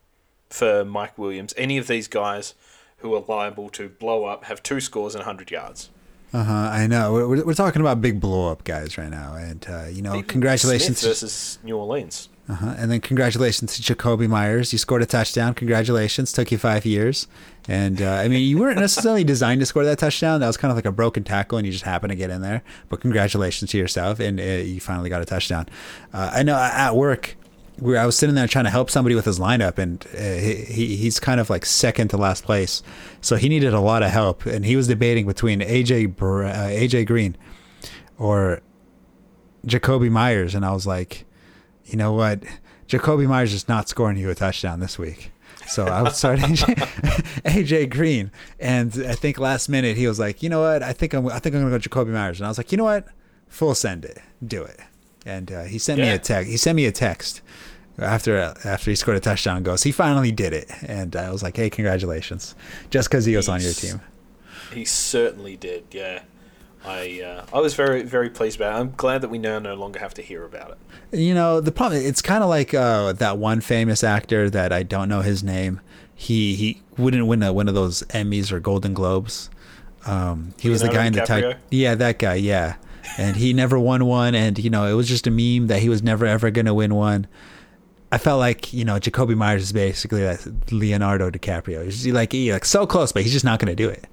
for Mike Williams. Any of these guys who are liable to blow up, have two scores and 100 yards. Uh huh. I know. We're, we're talking about big blow up guys right now, and uh, you know, Even congratulations Smith versus New Orleans. Uh-huh. And then congratulations to Jakobi Meyers. You scored a touchdown. Congratulations. Took you five years. And uh, I mean, you weren't necessarily designed to score that touchdown. That was kind of like a broken tackle, and you just happened to get in there. But congratulations to yourself, and uh, you finally got a touchdown. Uh, I know at work, we I was sitting there trying to help somebody with his lineup, and uh, he, he's kind of like second to last place, so he needed a lot of help, and he was debating between AJ uh, AJ Green or Jakobi Meyers, and I was like you know what? Jakobi Meyers is not scoring you a touchdown this week. So I would start AJ, AJ, Green, and I think last minute he was like, you know what? I think I'm I think I'm gonna go Jakobi Meyers, and I was like, you know what? Full send it, do it. And uh, he sent yeah. me a text. He sent me a text after after he scored a touchdown. Goes, he finally did it, and I was like, hey, congratulations, just because he was He's, on your team. He certainly did. Yeah. I uh, I was very very pleased about it. I'm glad that we now no longer have to hear about it. You know, the problem it's kind of like uh, that one famous actor that I don't know his name. He he wouldn't win a, one of those Emmys or Golden Globes. Um, he was the guy in the type. Yeah, that guy. Yeah, and he never won one. And you know, it was just a meme that he was never ever going to win one. I felt like you know Jakobi Meyers is basically like Leonardo DiCaprio. He's like he like so close, but he's just not going to do it.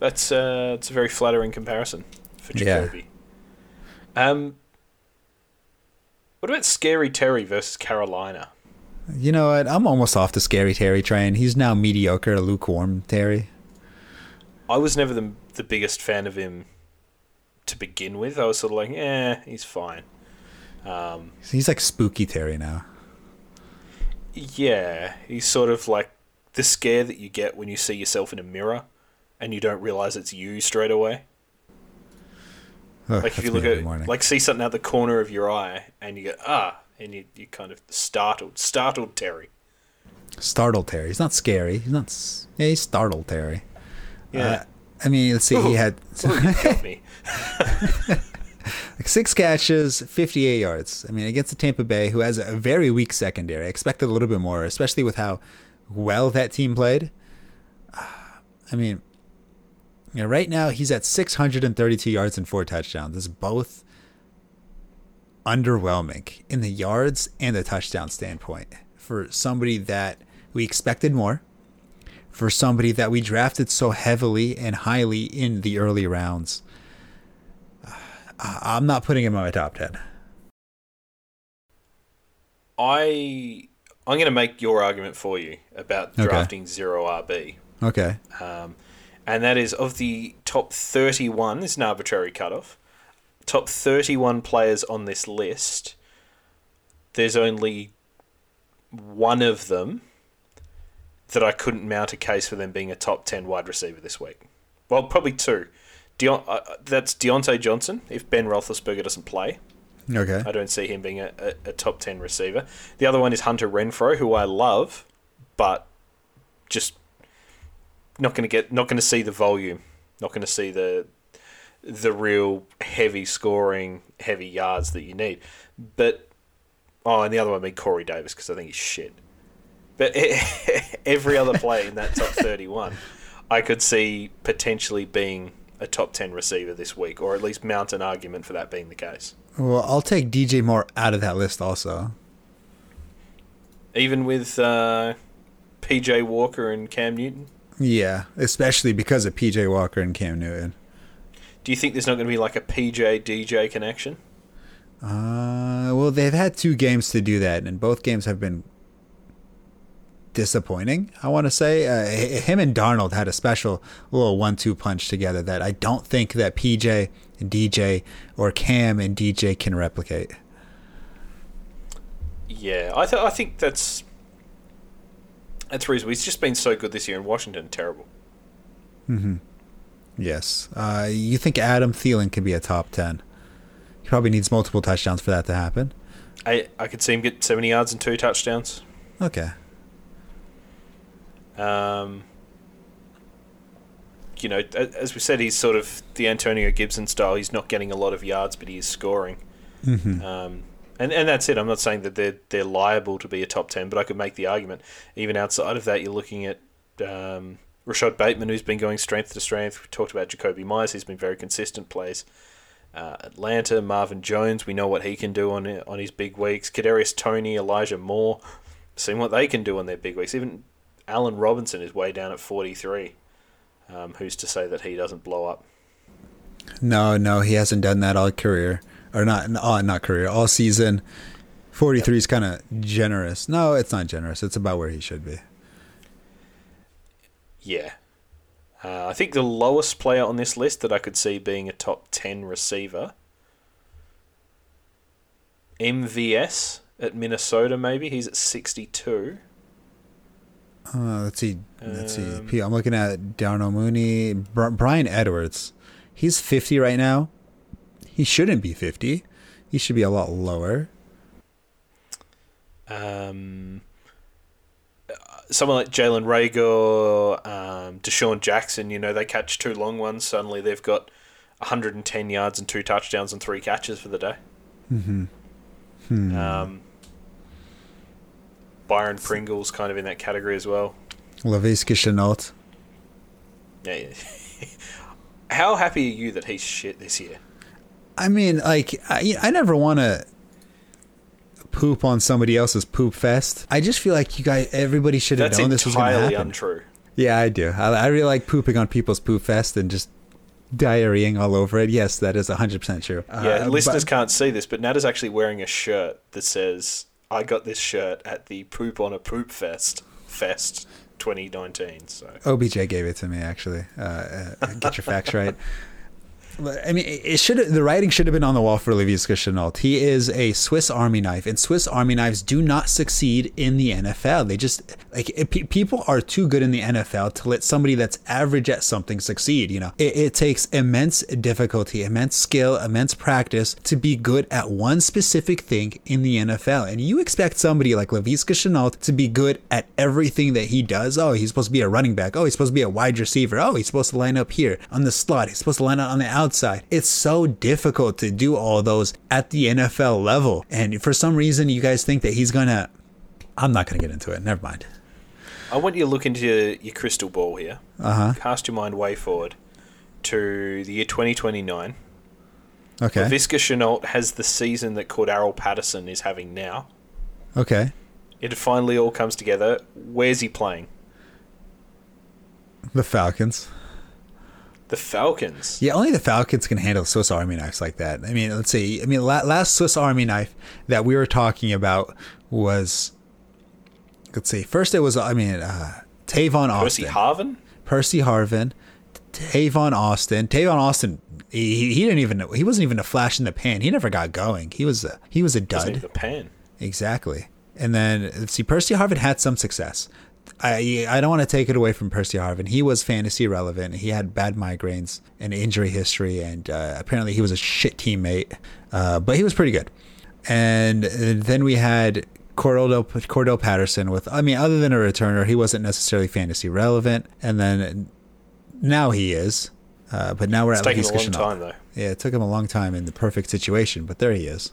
That's uh, that's a very flattering comparison for Jakobi. Yeah. Um, what about Scary Terry versus Carolina? You know what? I'm almost off the Scary Terry train. He's now mediocre, lukewarm Terry. I was never the the biggest fan of him to begin with. I was sort of like, eh, he's fine. Um, he's like spooky Terry now. Yeah, he's sort of like the scare that you get when you see yourself in a mirror and you don't realize it's you straight away. Oh, like if you look at like see something out the corner of your eye and you go ah and you you kind of startled startled Terry. Startled Terry. He's not scary. He's not. Yeah, he's startled Terry. Yeah. Uh, I mean, let's see. Ooh, he had. me. like six catches, 58 yards. I mean, against the Tampa Bay, who has a very weak secondary. I expected a little bit more, especially with how well that team played. I mean, yeah, right now he's at 632 yards and four touchdowns. This is both underwhelming in the yards and the touchdown standpoint for somebody that we expected more, for somebody that we drafted so heavily and highly in the early rounds. I'm not putting him on my top 10. I I'm going to make your argument for you about drafting okay. zero RB. Okay. Um, and that is of the top 31, this is an arbitrary cutoff, top 31 players on this list, there's only one of them that I couldn't mount a case for them being a top 10 wide receiver this week. Well, probably two. Deon- uh, that's Diontae Johnson if Ben Roethlisberger doesn't play. Okay. I don't see him being a, a, a top 10 receiver. The other one is Hunter Renfrow, who I love, but just not going to get not going to see the volume, not going to see the the real heavy scoring, heavy yards that you need. But oh, and the other one being Corey Davis because I think he's shit. But every other play in that top thirty-one, I could see potentially being a top ten receiver this week, or at least mount an argument for that being the case. Well, I'll take DJ Moore out of that list also. Even with uh, PJ Walker and Cam Newton. Yeah, especially because of PJ Walker and Cam Newton. Do you think there's not going to be like a PJ DJ connection? Uh, well, they've had two games to do that, and both games have been disappointing. I want to say uh, him and Darnold had a special little one-two punch together that I don't think that PJ and DJ or Cam and DJ can replicate. Yeah, I th- I think that's that's reasonable. He's just been so good this year in Washington. Terrible. Mm-hmm. Yes. Uh, you think Adam Thielen can be a top ten? He probably needs multiple touchdowns for that to happen. I I could see him get seventy yards and two touchdowns. Okay. Um. You know, as we said, he's sort of the Antonio Gibson style. He's not getting a lot of yards, but he is scoring. Mm-hmm. Um, and and that's it. I'm not saying that they're they're liable to be a top ten, but I could make the argument. Even outside of that, you're looking at um, Rashod Bateman, who's been going strength to strength. We talked about Jakobi Meyers, who's been very consistent plays. Uh, Atlanta, Marvin Jones, we know what he can do on on his big weeks. Kadarius Toney, Elijah Moore, seeing what they can do on their big weeks. Even Allen Robinson is way down at 43. Um, who's to say that he doesn't blow up? No, no, he hasn't done that all career, or not, oh, not career, all season. 43 is kind of generous. No, it's not generous. It's about where he should be. Yeah. Uh, I think the lowest player on this list that I could see being a top 10 receiver, MVS at Minnesota, maybe. He's at 62. Uh, let's see. Let's um, see. I'm looking at Darnell Mooney, Bryan Edwards. He's 50 right now. He shouldn't be 50. He should be a lot lower. Um, someone like Jalen Reagor, um, DeSean Jackson, you know, they catch two long ones. Suddenly they've got 110 yards and two touchdowns and three catches for the day. Mm-hmm. Hmm. Um, Byron Pringle's kind of in that category as well. Laviska Shenault. Yeah. yeah. How happy are you that he's shit this year? I mean, like, I, I never want to poop on somebody else's poop fest. I just feel like you guys, everybody should have known this was going to happen. untrue. Yeah, I do. I, I really like pooping on people's poop fest and just diarrheaing all over it. Yes, that is 100% true. Yeah, uh, listeners but, can't see this, but Nat is actually wearing a shirt that says I got this shirt at the Poop on a Poop Fest Fest 2019. So OBJ gave it to me actually. Uh, uh, get your facts right. I mean, it should the writing should have been on the wall for Laviska Shenault. He is a Swiss Army knife, and Swiss Army knives do not succeed in the NFL. They just like it, people are too good in the NFL to let somebody that's average at something succeed. You know, it, it takes immense difficulty, immense skill, immense practice to be good at one specific thing in the NFL. And you expect somebody like Laviska Shenault to be good at everything that he does. Oh, he's supposed to be a running back. Oh, he's supposed to be a wide receiver. Oh, he's supposed to line up here on the slot. He's supposed to line up on the outside outside. It's so difficult to do all those at the NFL level. And for some reason, you guys think that he's going to. I'm not going to get into it. Never mind. I want you to look into your crystal ball here. Uh-huh. Cast your mind way forward to the year 2029. Okay. Laviska Shenault has the season that Cordarrelle Patterson is having now. Okay. It finally all comes together. Where's he playing? The Falcons. The Falcons. Yeah, only the Falcons can handle Swiss Army knives like that. I mean, let's see. I mean, last Swiss Army knife that we were talking about was, let's see. First, it was I mean, uh, Tavon Austin. Percy Harvin. Percy Harvin. Tavon Austin. Tavon Austin. He, he didn't even he wasn't even a flash in the pan. He never got going. He was a he was a dud. The pan. Exactly. And then let's see. Percy Harvin had some success. I I don't want to take it away from Percy Harvin. He was fantasy relevant. He had bad migraines and injury history, and uh, apparently he was a shit teammate. Uh, but he was pretty good. And, and then we had Cordell, Cordarrelle Patterson with, I mean, other than a returner, he wasn't necessarily fantasy relevant. And then now he is. Uh, but now we're it's at taking a long time though. Yeah, it took him a long time in the perfect situation, but there he is.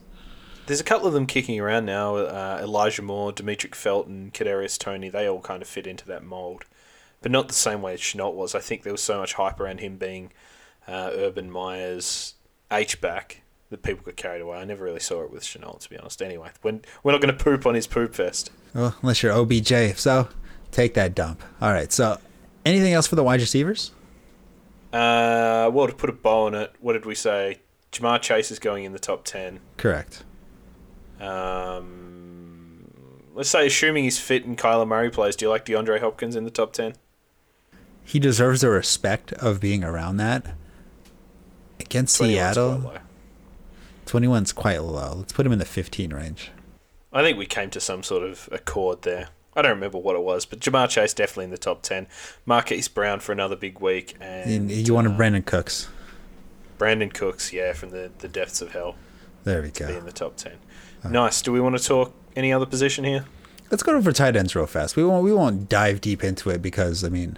There's a couple of them kicking around now. Uh, Elijah Moore, Demetric Felton, Kadarius Toney. They all kind of fit into that mold, but not the same way as Shenault was. I think there was so much hype around him being uh, Urban Meyer's H back that people got carried away. I never really saw it with Shenault, to be honest. Anyway, when we're not going to poop on his poop fest. Well, unless you're OBJ, so take that dump. All right. So, anything else for the wide receivers? Uh, well, to put a bow on it, what did we say? Ja'Marr Chase is going in the top ten. Correct. Um, let's say, assuming he's fit and Kyler Murray plays, do you like DeAndre Hopkins in the top 10? He deserves the respect of being around that. Against Seattle, 21's quite low. Let's put him in the 15 range. I think we came to some sort of accord there. I don't remember what it was, but Ja'Marr Chase definitely in the top 10. Marquise Brown for another big week. And, you wanted uh, Brandin Cooks. Brandin Cooks, yeah, from the, the depths of hell. There we go. Be in the top 10. Uh-huh. Nice. Do we want to talk any other position here? Let's go over tight ends real fast. We won't we won't dive deep into it because I mean,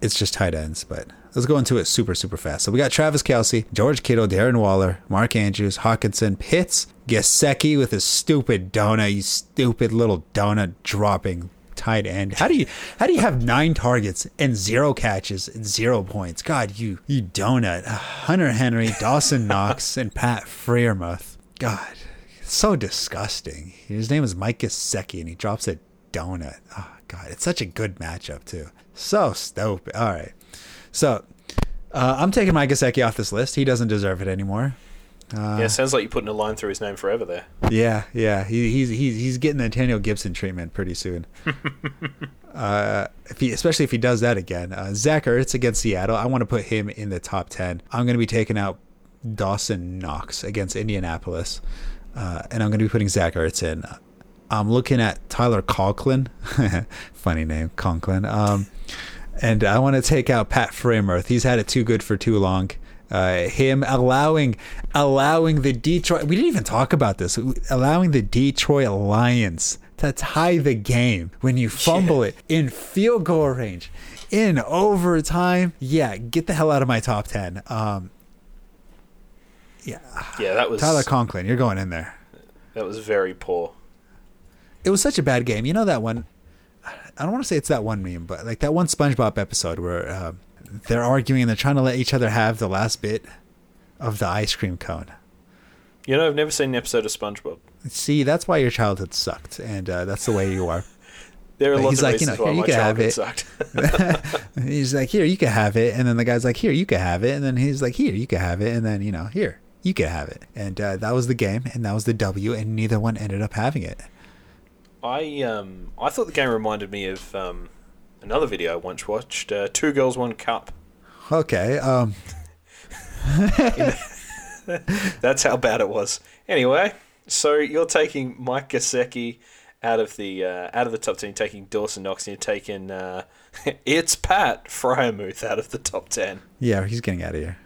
it's just tight ends. But let's go into it super super fast. So we got Travis Kelce, George Kittle, Darren Waller, Mark Andrews, Hockenson, Pitts, Gesicki with his stupid donut, you stupid little donut dropping tight end. How do you how do you have nine targets and zero catches and zero points? God, you you donut. Hunter Henry, Dawson Knox, and Pat Freiermuth. God, so disgusting. His name is Mike Gesicki, and he drops a donut. Oh God, it's such a good matchup too. So stupid. All right, so uh, I'm taking Mike Gesicki off this list. He doesn't deserve it anymore. Uh, yeah, sounds like you're putting a line through his name forever there. Yeah, yeah. He, he's he's he's getting the Antonio Gibson treatment pretty soon. uh, if he, especially if he does that again. Uh, Zach Ertz against Seattle. I want to put him in the top ten. I'm going to be taking out Dawson Knox against Indianapolis, uh, and I'm going to be putting Zach Ertz in. I'm looking at Tyler Conklin. Funny name, Conklin. Um, and I want to take out Pat Freiermuth. He's had it too good for too long. Uh, him allowing allowing the Detroit we didn't even talk about this allowing the Detroit Lions to tie the game when you fumble yeah. it in field goal range in overtime yeah get the hell out of my top 10 um, yeah. Yeah that was Tyler Conklin you're going in there. That was very poor. It was such a bad game. You know that one I don't want to say it's that one meme but like that one SpongeBob episode where uh, they're arguing and they're trying to let each other have the last bit of the ice cream cone. You know, I've never seen an episode of SpongeBob. See, that's why your childhood sucked, and uh, that's the way you are. there are lots he's of like, you know, here you can have it. he's like, here you can have it, and then the guy's like, here you can have it, and then he's like, here you can have it, and then you know, here you could have it, and uh, that was the game, and that was the W, and neither one ended up having it. I um I thought the game reminded me of um another video I once watched. Uh, Two Girls, One Cup. Okay. Um. That's how bad it was. Anyway, so you're taking Mike Gesicki out of the uh, out of the top ten, you're taking Dawson Knox, and you're taking uh, it's Pat Freiermuth out of the top ten. Yeah, he's getting out of here.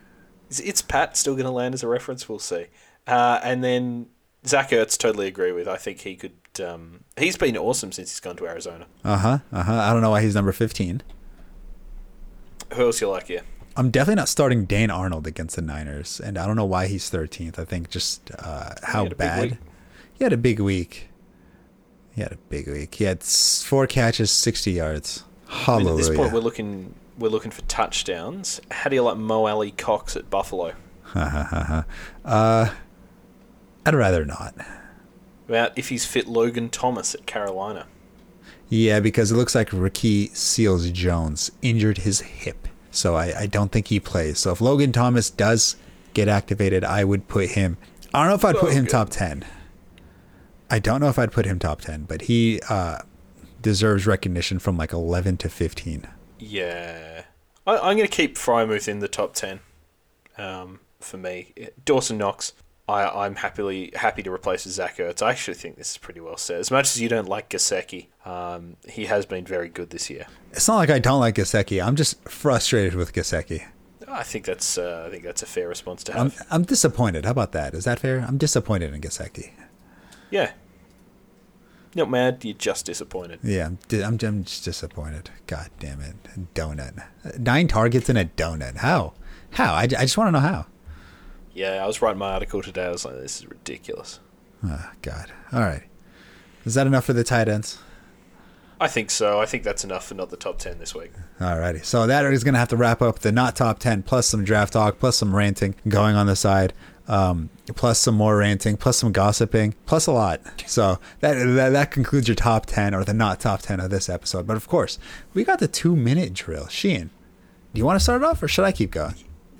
Is it's Pat still going to land as a reference? We'll see. Uh, and then Zach Ertz, totally agree with. I think he could um, he's been awesome since he's gone to Arizona. Uh huh. Uh huh. I don't know why he's number fifteen. Who else you like here? I'm definitely not starting Dan Arnold against the Niners, and I don't know why he's 13th. I think just uh, how he bad. He had a big week. He had a big week. He had four catches, 60 yards. Hallelujah. I mean, at this point, we're looking we're looking for touchdowns. How do you like Mo Alie-Cox at Buffalo? uh, I'd rather not about if he's fit Logan Thomas at Carolina. Yeah, because it looks like Ricky Seals Jones injured his hip. So I, I don't think he plays. So if Logan Thomas does get activated, I would put him. I don't know if I'd put him top 10. I don't know if I'd put him top 10, but he uh, deserves recognition from like 11 to 15. Yeah. I, am going to keep Freiermuth in the top 10 um, for me. Dawson Knox, I, I'm happily happy to replace Zach Ertz. I actually think this is pretty well said. As much as you don't like Gesicki, um, he has been very good this year. It's not like I don't like Gesicki. I'm just frustrated with Gesicki. I think that's uh, I think that's a fair response to have. I'm, I'm disappointed. How about that? Is that fair? I'm disappointed in Gesicki. Yeah. You're not mad. You're just disappointed. Yeah, I'm, I'm, I'm just disappointed. God damn it, donut. Nine targets in a donut. How? How? I, I just want to know how. Yeah, I was writing my article today. I was like, this is ridiculous. Oh, God. All right. Is that enough for the tight ends? I think so. I think that's enough for not the top 10 this week. Alrighty. So that is going to have to wrap up the not top 10, plus some draft talk, plus some ranting going on the side, um, plus some more ranting, plus some gossiping, plus a lot. So that, that, that concludes your top 10 or the not top 10 of this episode. But of course, we got the two minute drill. Sheehan, do you want to start off or should I keep going?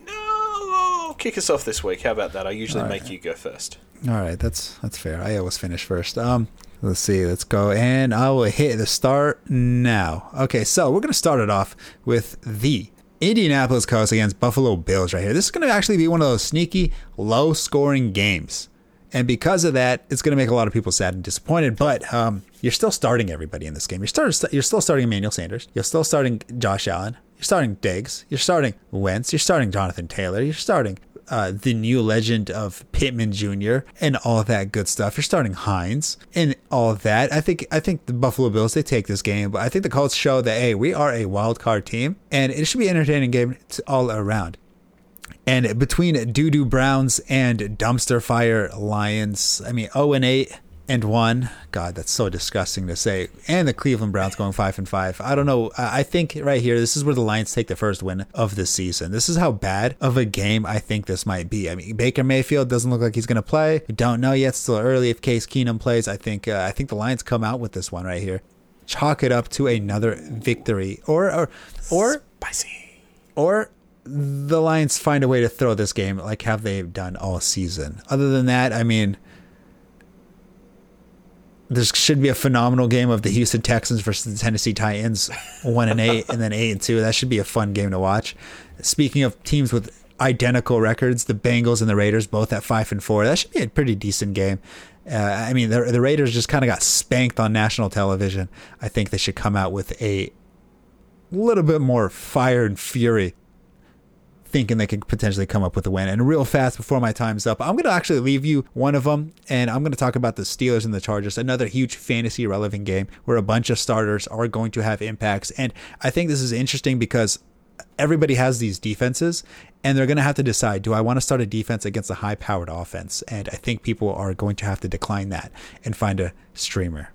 No, kick us off this week. How about that? I usually right. make you go first. All right, that's that's fair. I always finish first. Um, let's see. Let's go, and I will hit the start now. Okay, so we're gonna start it off with the Indianapolis Colts against Buffalo Bills right here. This is gonna actually be one of those sneaky, low-scoring games. And because of that, it's going to make a lot of people sad and disappointed. But um, you're still starting everybody in this game. You're, start, you're still starting Emmanuel Sanders. You're still starting Josh Allen. You're starting Diggs. You're starting Wentz. You're starting Jonathan Taylor. You're starting uh, the new legend of Pittman Jr. and all that good stuff. You're starting Hines and all that. I think I think the Buffalo Bills they take this game, but I think the Colts show that hey, we are a wild card team, and it should be an entertaining game all around. And between doo doo Browns and dumpster fire Lions, I mean 0 and 8 and one. God, that's so disgusting to say. And the Cleveland Browns going five and five. I don't know. I think right here, this is where the Lions take the first win of the season. This is how bad of a game I think this might be. I mean, Baker Mayfield doesn't look like he's going to play. We don't know yet. Still early. If Case Keenum plays, I think uh, I think the Lions come out with this one right here. Chalk it up to another victory, or or or spicy, or the Lions find a way to throw this game like have they done all season. Other than that, I mean this should be a phenomenal game of the Houston Texans versus the Tennessee Titans, one and eight, and then eight and two. That should be a fun game to watch. Speaking of teams with identical records, the Bengals and the Raiders both at five and four. That should be a pretty decent game. Uh, I mean, the, the Raiders just kind of got spanked on national television. I think they should come out with a little bit more fire and fury thinking they could potentially come up with a win. And real fast before my time's up, I'm going to actually leave you one of them, and I'm going to talk about the Steelers and the Chargers, another huge fantasy relevant game where a bunch of starters are going to have impacts. And I think this is interesting because everybody has these defenses and they're going to have to decide do I want to start a defense against a high powered offense? And I think people are going to have to decline that and find a streamer.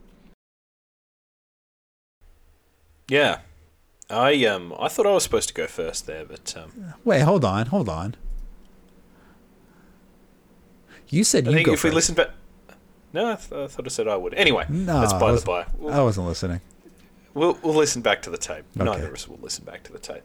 Yeah, I um I thought I was supposed to go first there, but um, wait, hold on, hold on. You said I you think go if first. we listen back. No, I, th- I thought I said I would. Anyway, no, that's by the by. We'll, I wasn't listening. We'll we'll listen back to the tape. Okay. Neither of us will listen back to the tape.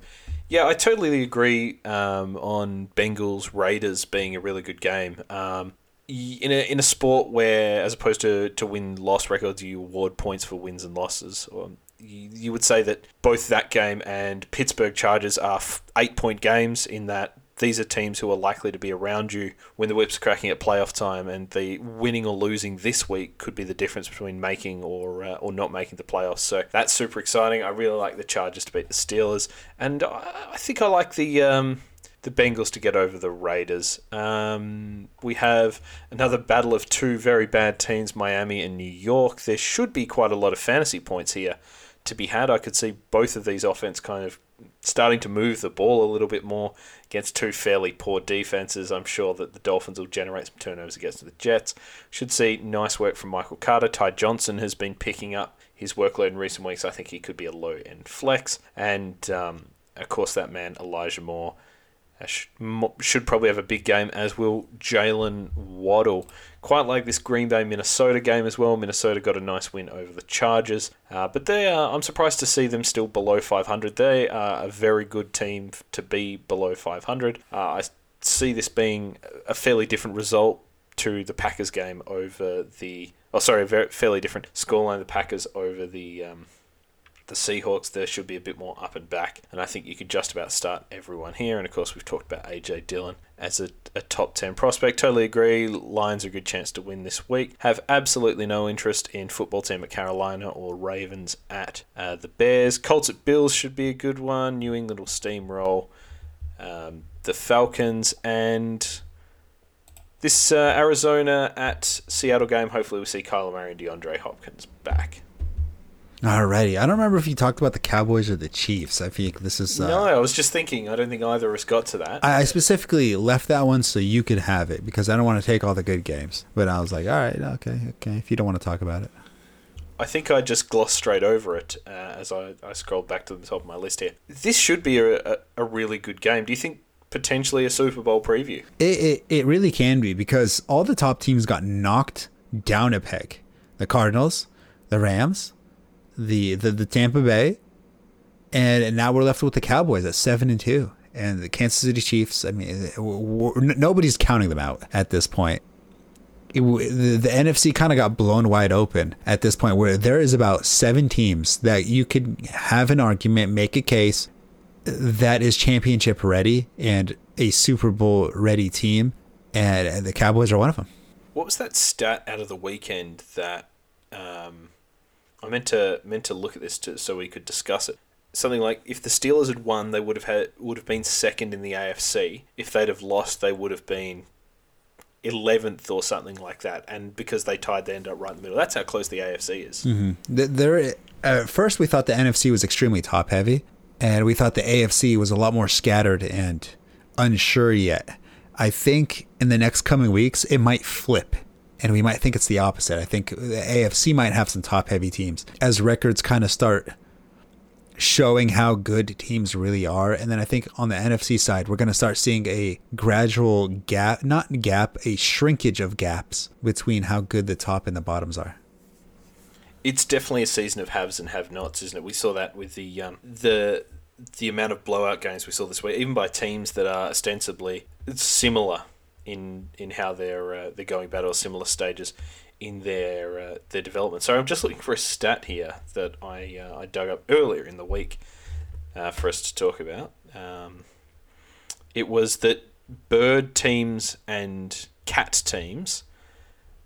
Yeah, I totally agree um, on Bengals Raiders being a really good game. Um, in a in a sport where, as opposed to, to win loss records, you award points for wins and losses. Or you, would say that both that game and Pittsburgh Chargers are eight point games in that these are teams who are likely to be around you when the whip's cracking at playoff time, and the winning or losing this week could be the difference between making or uh, or not making the playoffs. So that's super exciting. I really like the Chargers to beat the Steelers, and I, think I like the. Um, the Bengals to get over the Raiders. Um, we have another battle of two very bad teams, Miami and New York. There should be quite a lot of fantasy points here to be had. I could see both of these offense kind of starting to move the ball a little bit more against two fairly poor defenses. I'm sure that the Dolphins will generate some turnovers against the Jets. Should see nice work from Michael Carter. Ty Johnson has been picking up his workload in recent weeks. I think he could be a low end flex. And um, of course, that man, Elijah Moore should probably have a big game, as will Jaylen Waddle. Quite like this Green Bay Minnesota game as well. Minnesota got a nice win over the Chargers, uh, but they are, I'm surprised to see them still below 500. They are a very good team to be below 500. Uh, I see this being a fairly different result to the Packers game over the. Oh, sorry, very, fairly different scoreline. The Packers over the. Um, the Seahawks, there should be a bit more up and back. And I think you could just about start everyone here. And of course, we've talked about AJ Dillon as a, a top 10 prospect. Totally agree. Lions are a good chance to win this week. Have absolutely no interest in football team at Carolina or Ravens at uh, the Bears. Colts at Bills should be a good one. New England will steamroll um, the Falcons and. This uh, Arizona at Seattle game, hopefully we see Kyler Murray and DeAndre Hopkins back. Alrighty. I don't remember if you talked about the Cowboys or the Chiefs. I think this is. Uh, no, I was just thinking. I don't think either of us got to that. I specifically left that one so you could have it because I don't want to take all the good games. But I was like, all right, okay, okay. If you don't want to talk about it. I think I just glossed straight over it uh, as I, I scrolled back to the top of my list here. This should be a, a, a really good game. Do you think potentially a Super Bowl preview? It, it, it really can be because all the top teams got knocked down a peg. The Cardinals, the Rams, the, the, the Tampa Bay, and now we're left with the Cowboys at seven and two, and the Kansas City Chiefs. I mean, nobody's counting them out at this point. It, the, the NFC kind of got blown wide open at this point, where there is about seven teams that you could have an argument, make a case that is championship ready and a Super Bowl ready team, and the Cowboys are one of them. What was that stat out of the weekend that um, I meant to meant to look at this to, so we could discuss it. Something like if the Steelers had won, they would have had would have been second in the AFC. If they'd have lost, they would have been eleventh or something like that. And because they tied, they end up right in the middle. That's how close the AFC is. Mm-hmm. There, at first we thought the NFC was extremely top heavy, and we thought the AFC was a lot more scattered and unsure yet. I think in the next coming weeks it might flip and we might think it's the opposite. I think the AFC might have some top heavy teams as records kind of start showing how good teams really are. And then I think on the NFC side, we're going to start seeing a gradual gap, not gap, a shrinkage of gaps between how good the top and the bottoms are. It's definitely a season of haves and have-nots, isn't it? We saw that with the um, the the amount of blowout games we saw this week, even by teams that are ostensibly similar in in how they're uh, they're going about or similar stages in their uh, their development. So I'm just looking for a stat here that I uh, I dug up earlier in the week uh, for us to talk about. Um, it was that bird teams and cat teams.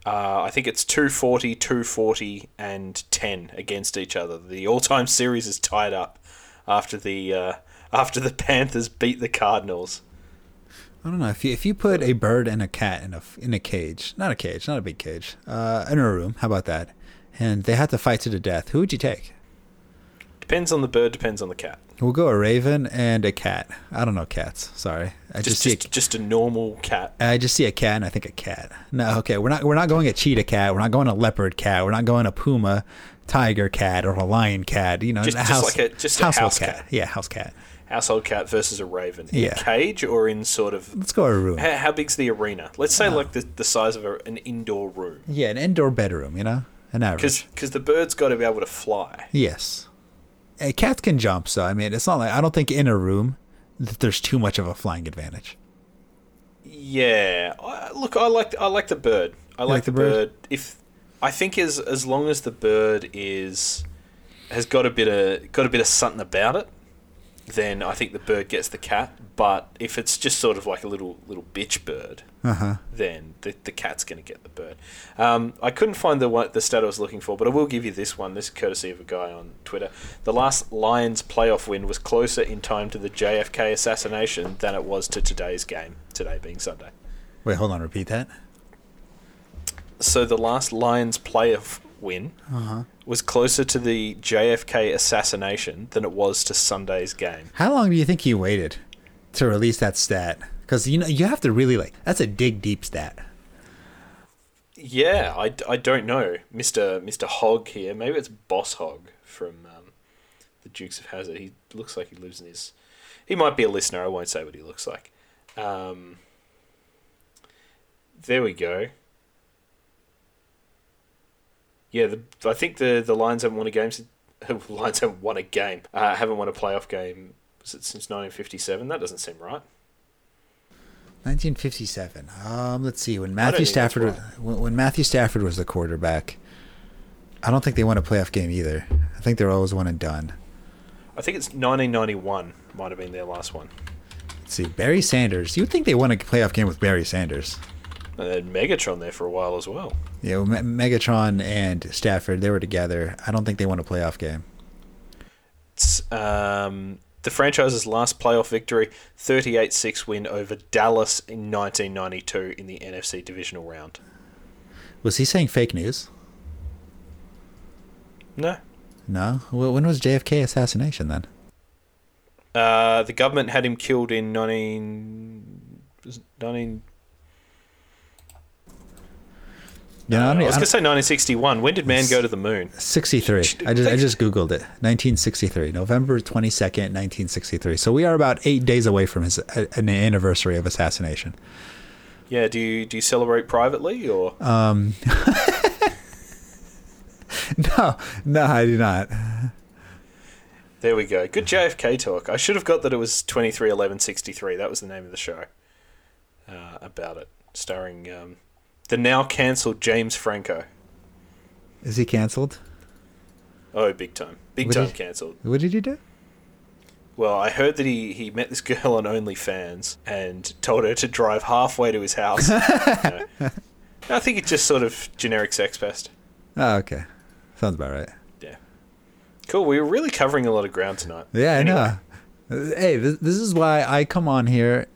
Uh, I think it's 240, 240, and 10 against each other. The all-time series is tied up after the uh, after the Panthers beat the Cardinals. I don't know if you if you put a bird and a cat in a in a cage, not a cage, not a big cage, uh, in a room. How about that? And they had to fight to the death. Who would you take? Depends on the bird. Depends on the cat. We'll go a raven and a cat. I don't know cats. Sorry, I just, just see just, a, just a normal cat. I just see a cat and I think a cat. No, okay, we're not we're not going a cheetah cat. We're not going a leopard cat. We're not going a puma, tiger cat, or a lion cat. You know, just, a house, just like a just a house cat. cat. Yeah, house cat household cat versus a raven in yeah. a cage or in sort of let's go a room how, how big's the arena? Let's say uh, like the, the size of a, an indoor room. Yeah an indoor bedroom you know? An average. Because the bird's got to be able to fly. Yes. A cat can jump so i mean it's not like i don't think in a room that there's too much of a flying advantage. Yeah. I, look i like i like the bird. I like, like, the, bird? bird. If i think as as long as the bird is has got a bit of got a bit of something about it then I think the bird gets the cat. But if it's just sort of like a little little bitch bird, uh-huh. then the, the cat's going to get the bird. Um, I couldn't find the one, the stat I was looking for, but I will give you this one. This is courtesy of a guy on Twitter. The last Lions playoff win was closer in time to the JFK assassination than it was to today's game. Today being Sunday. Wait, hold on. Repeat that. So the last Lions playoff win uh-huh. was closer to the JFK assassination than it was to Sunday's game. How long do you think he waited to release that stat? Because you know you have to really like that's a dig deep stat. Yeah, I, I don't know, Mister Mister Hog here. Maybe it's Boss Hogg from um, the Dukes of Hazzard. He looks like he lives in his. He might be a listener. I won't say what he looks like. Um, there we go. Yeah, the, I think the the Lions haven't won a game. Lions haven't won a game. Uh, haven't won a playoff game since 1957. That doesn't seem right. 1957. Um, let's see. When Matthew Stafford right. when, when Matthew Stafford was the quarterback, I don't think they won a playoff game either. I think they're always one and done. I think it's 1991 might have been their last one. Let's see. Barry Sanders. You would think they won a playoff game with Barry Sanders. And then Megatron there for a while as well. Yeah, well, Megatron and Stafford, they were together. I don't think they won a playoff game. It's, um, the franchise's last playoff victory, 38-6 win over Dallas in 1992 in the NFC divisional round. Was he saying fake news? No. No? Well, when was JFK assassination then? Uh, the government had him killed in 19, 19 know, uh, I, I was going to say 1961. When did man go to the moon? 63. I just I just googled it. 1963, November 22nd, 1963. So we are about eight days away from his uh, an anniversary of assassination. Yeah. Do you do you celebrate privately or? Um. no, no, I do not. There we go. Good JFK talk. I should have got that it was 23 11 63. That was the name of the show. Uh, about it, starring um, the now cancelled James Franco. Is he cancelled? Oh, big time. Big what time cancelled. What did he do? Well, I heard that he, he met this girl on OnlyFans and told her to drive halfway to his house. you know. I think it's just sort of generic sex pest. Oh, okay. Sounds about right. Yeah. Cool. We were really covering a lot of ground tonight. Yeah, anyway. I know. Hey, this, this is why I come on here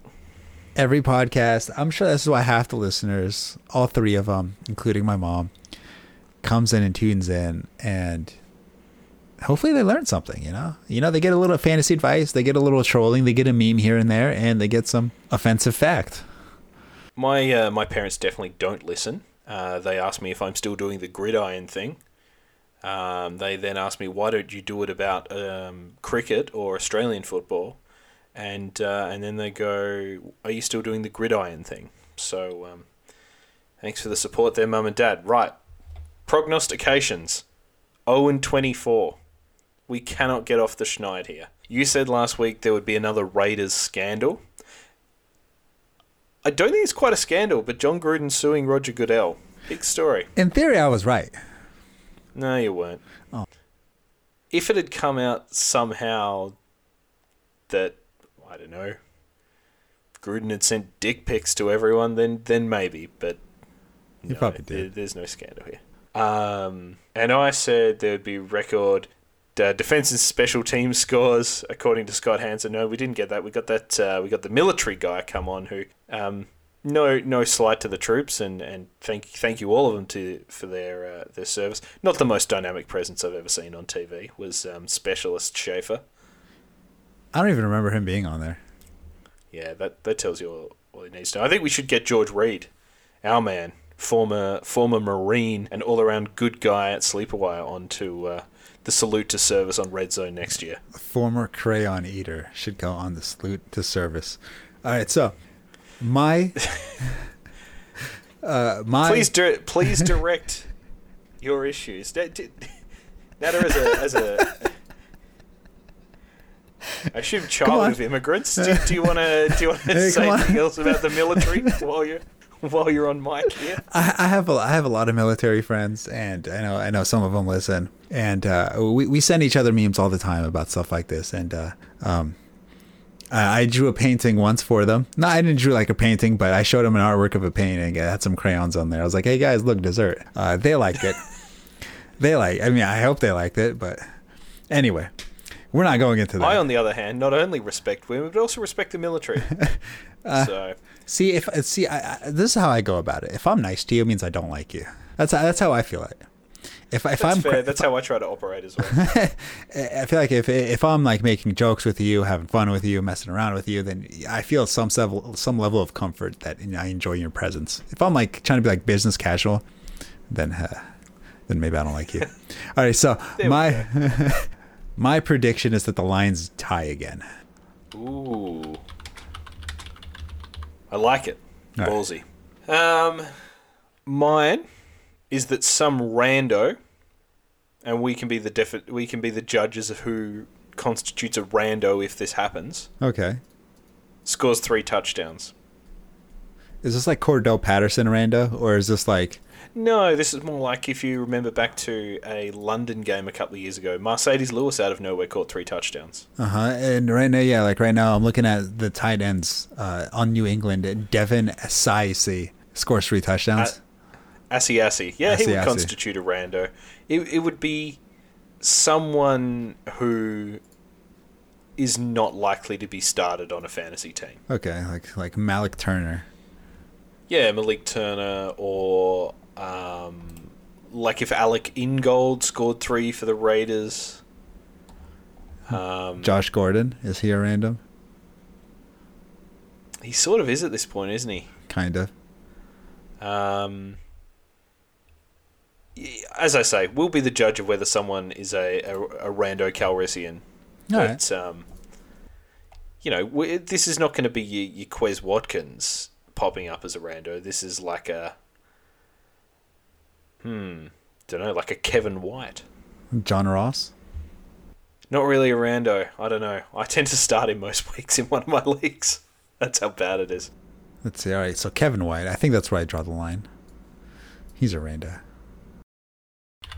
every podcast. I'm sure this is why half the listeners, all three of them, including my mom, comes in and tunes in and hopefully they learn something, you know? You know, they get a little fantasy advice, they get a little trolling, they get a meme here and there, and they get some offensive fact. My uh, my parents definitely don't listen. Uh, they asked me if I'm still doing the gridiron thing. Um, they then asked me why don't you do it about um, cricket or Australian football, and uh, and then they go, are you still doing the gridiron thing? So um, thanks for the support there, mum and dad. Right, prognostications: 0 and 24. We cannot get off the schneid here. You said last week there would be another Raiders scandal. I don't think it's quite a scandal, but Jon Gruden suing Roger Goodell. Big story. In theory, I was right. No, you weren't. Oh. If it had come out somehow that don't know, Gruden had sent dick pics to everyone, then then maybe. But no, probably did. There, there's no scandal here. Um, and I said there would be record uh, defense and special team scores, according to Scott Hanson. No, we didn't get that. We got that. Uh, we got the military guy come on who. Um, no, no slight to the troops, and, and thank thank you all of them to for their uh, their service. Not the most dynamic presence I've ever seen on TV was um, Specialist Schaefer. I don't even remember him being on there. Yeah, that that tells you all, all he needs to. know. I think we should get George Reed, our man, former former Marine and all around good guy at Sleepaway, onto uh, the salute to service on Red Zone next year. Former crayon eater should go on the salute to service. All right, so my uh, my please di- please direct your issues. Nader as a as a I assume child of immigrants. Do, do you want to do you want to hey, say anything else about the military while you're while you're on mic here? I, I, have a I have a lot of military friends, and I know I know some of them listen, and uh, we we send each other memes all the time about stuff like this, and uh, um, I drew a painting once for them. No, I didn't draw like a painting, but I showed them an artwork of a painting. It had some crayons on there. I was like, "Hey guys, look, dessert." Uh, they liked it. they like. I mean, I hope they liked it, but anyway, we're not going into that. I, on the other hand, not only respect women, but also respect the military. uh, so See if see, I, I, this is how I go about it. If I'm nice to you, it means I don't like you. That's that's how I feel it. If, if that's I'm fair. that's how I try to operate as well. I feel like if if I'm like making jokes with you, having fun with you, messing around with you, then I feel some level some level of comfort that I enjoy your presence. If I'm like trying to be like business casual, then uh, then maybe I don't like you. All right, so my my prediction is that the Lions tie again. Ooh. I like it. Right. Ballsy. Um, mine is that some rando, and we can be the defi- we can be the judges of who constitutes a rando if this happens. Okay. Scores three touchdowns. Is this like Cordarrelle Patterson rando, or is this like no, this is more like if you remember back to a London game a couple of years ago. Marcedes Lewis out of nowhere caught three touchdowns. Uh huh. And right now, yeah, like right now, I'm looking at the tight ends uh, on New England. Devin Asiasi scores three touchdowns. Asiasi, yeah, he would constitute a rando. It it would be someone who is not likely to be started on a fantasy team. Okay, like like Malik Turner. Yeah, Malik Turner or um, like if Alec Ingold scored three for the Raiders. Um, Josh Gordon is he a random? He sort of is at this point, isn't he? Kind of. Um, as I say, we'll be the judge of whether someone is a a, a rando Calrissian. But right. um, you know, this is not going to be your, your Quez Watkins popping up as a rando. This is like a Hmm. Don't know, like a Kevin White. John Ross? Not really a rando. I don't know. I tend to start him most weeks in one of my leagues. That's how bad it is. Let's see. All right. So Kevin White. I think that's where I draw the line. He's a rando.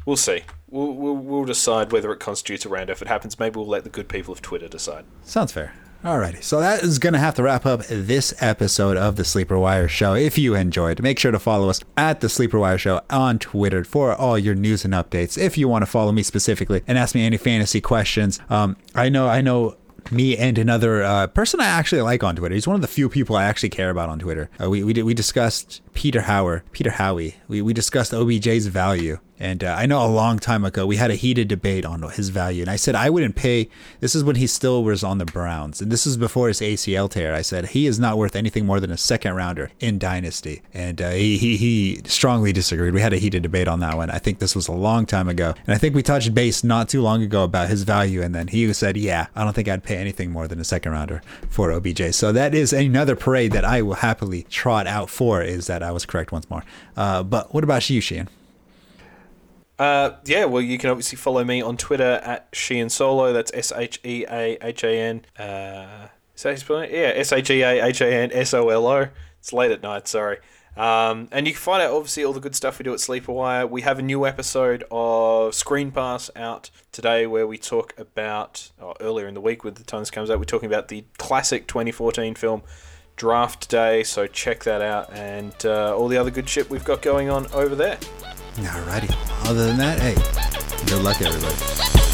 We'll see. We'll, we'll, we'll decide whether it constitutes a rando. If it happens, maybe we'll let the good people of Twitter decide. Sounds fair. Alrighty, so that is going to have to wrap up this episode of the Sleeper Wire Show. If you enjoyed, make sure to follow us at the Sleeper Wire Show on Twitter for all your news and updates. If you want to follow me specifically and ask me any fantasy questions, um, I know, I know me and another uh, person I actually like on Twitter. He's one of the few people I actually care about on Twitter. Uh, we we, we discussed Peter Howard, Peter Howie. We, we discussed OBJ's value. And uh, I know a long time ago we had a heated debate on his value, and I said I wouldn't pay. This is when he still was on the Browns, and this is before his ACL tear. I said he is not worth anything more than a second rounder in Dynasty, and uh, he, he he strongly disagreed. We had a heated debate on that one. I think this was a long time ago, and I think we touched base not too long ago about his value, and then he said, "Yeah, I don't think I'd pay anything more than a second rounder for OBJ." So that is another parade that I will happily trot out for. Is that I was correct once more. Uh, but what about you, Sheahan? Uh, yeah, well, you can obviously follow me on Twitter at Sheahan Solo. That's S H E A H A N. Uh, is that spelling? Yeah, S H E A H A N S O L O. It's late at night, sorry. Um, and you can find out obviously all the good stuff we do at Sleeper Wire. We have a new episode of Screen Pass out today where we talk about, oh, earlier in the week with the time this comes out, we're talking about the classic 2014 film Draft Day. So check that out and uh, all the other good shit we've got going on over there. Alrighty. Other than that, hey, good luck, everybody.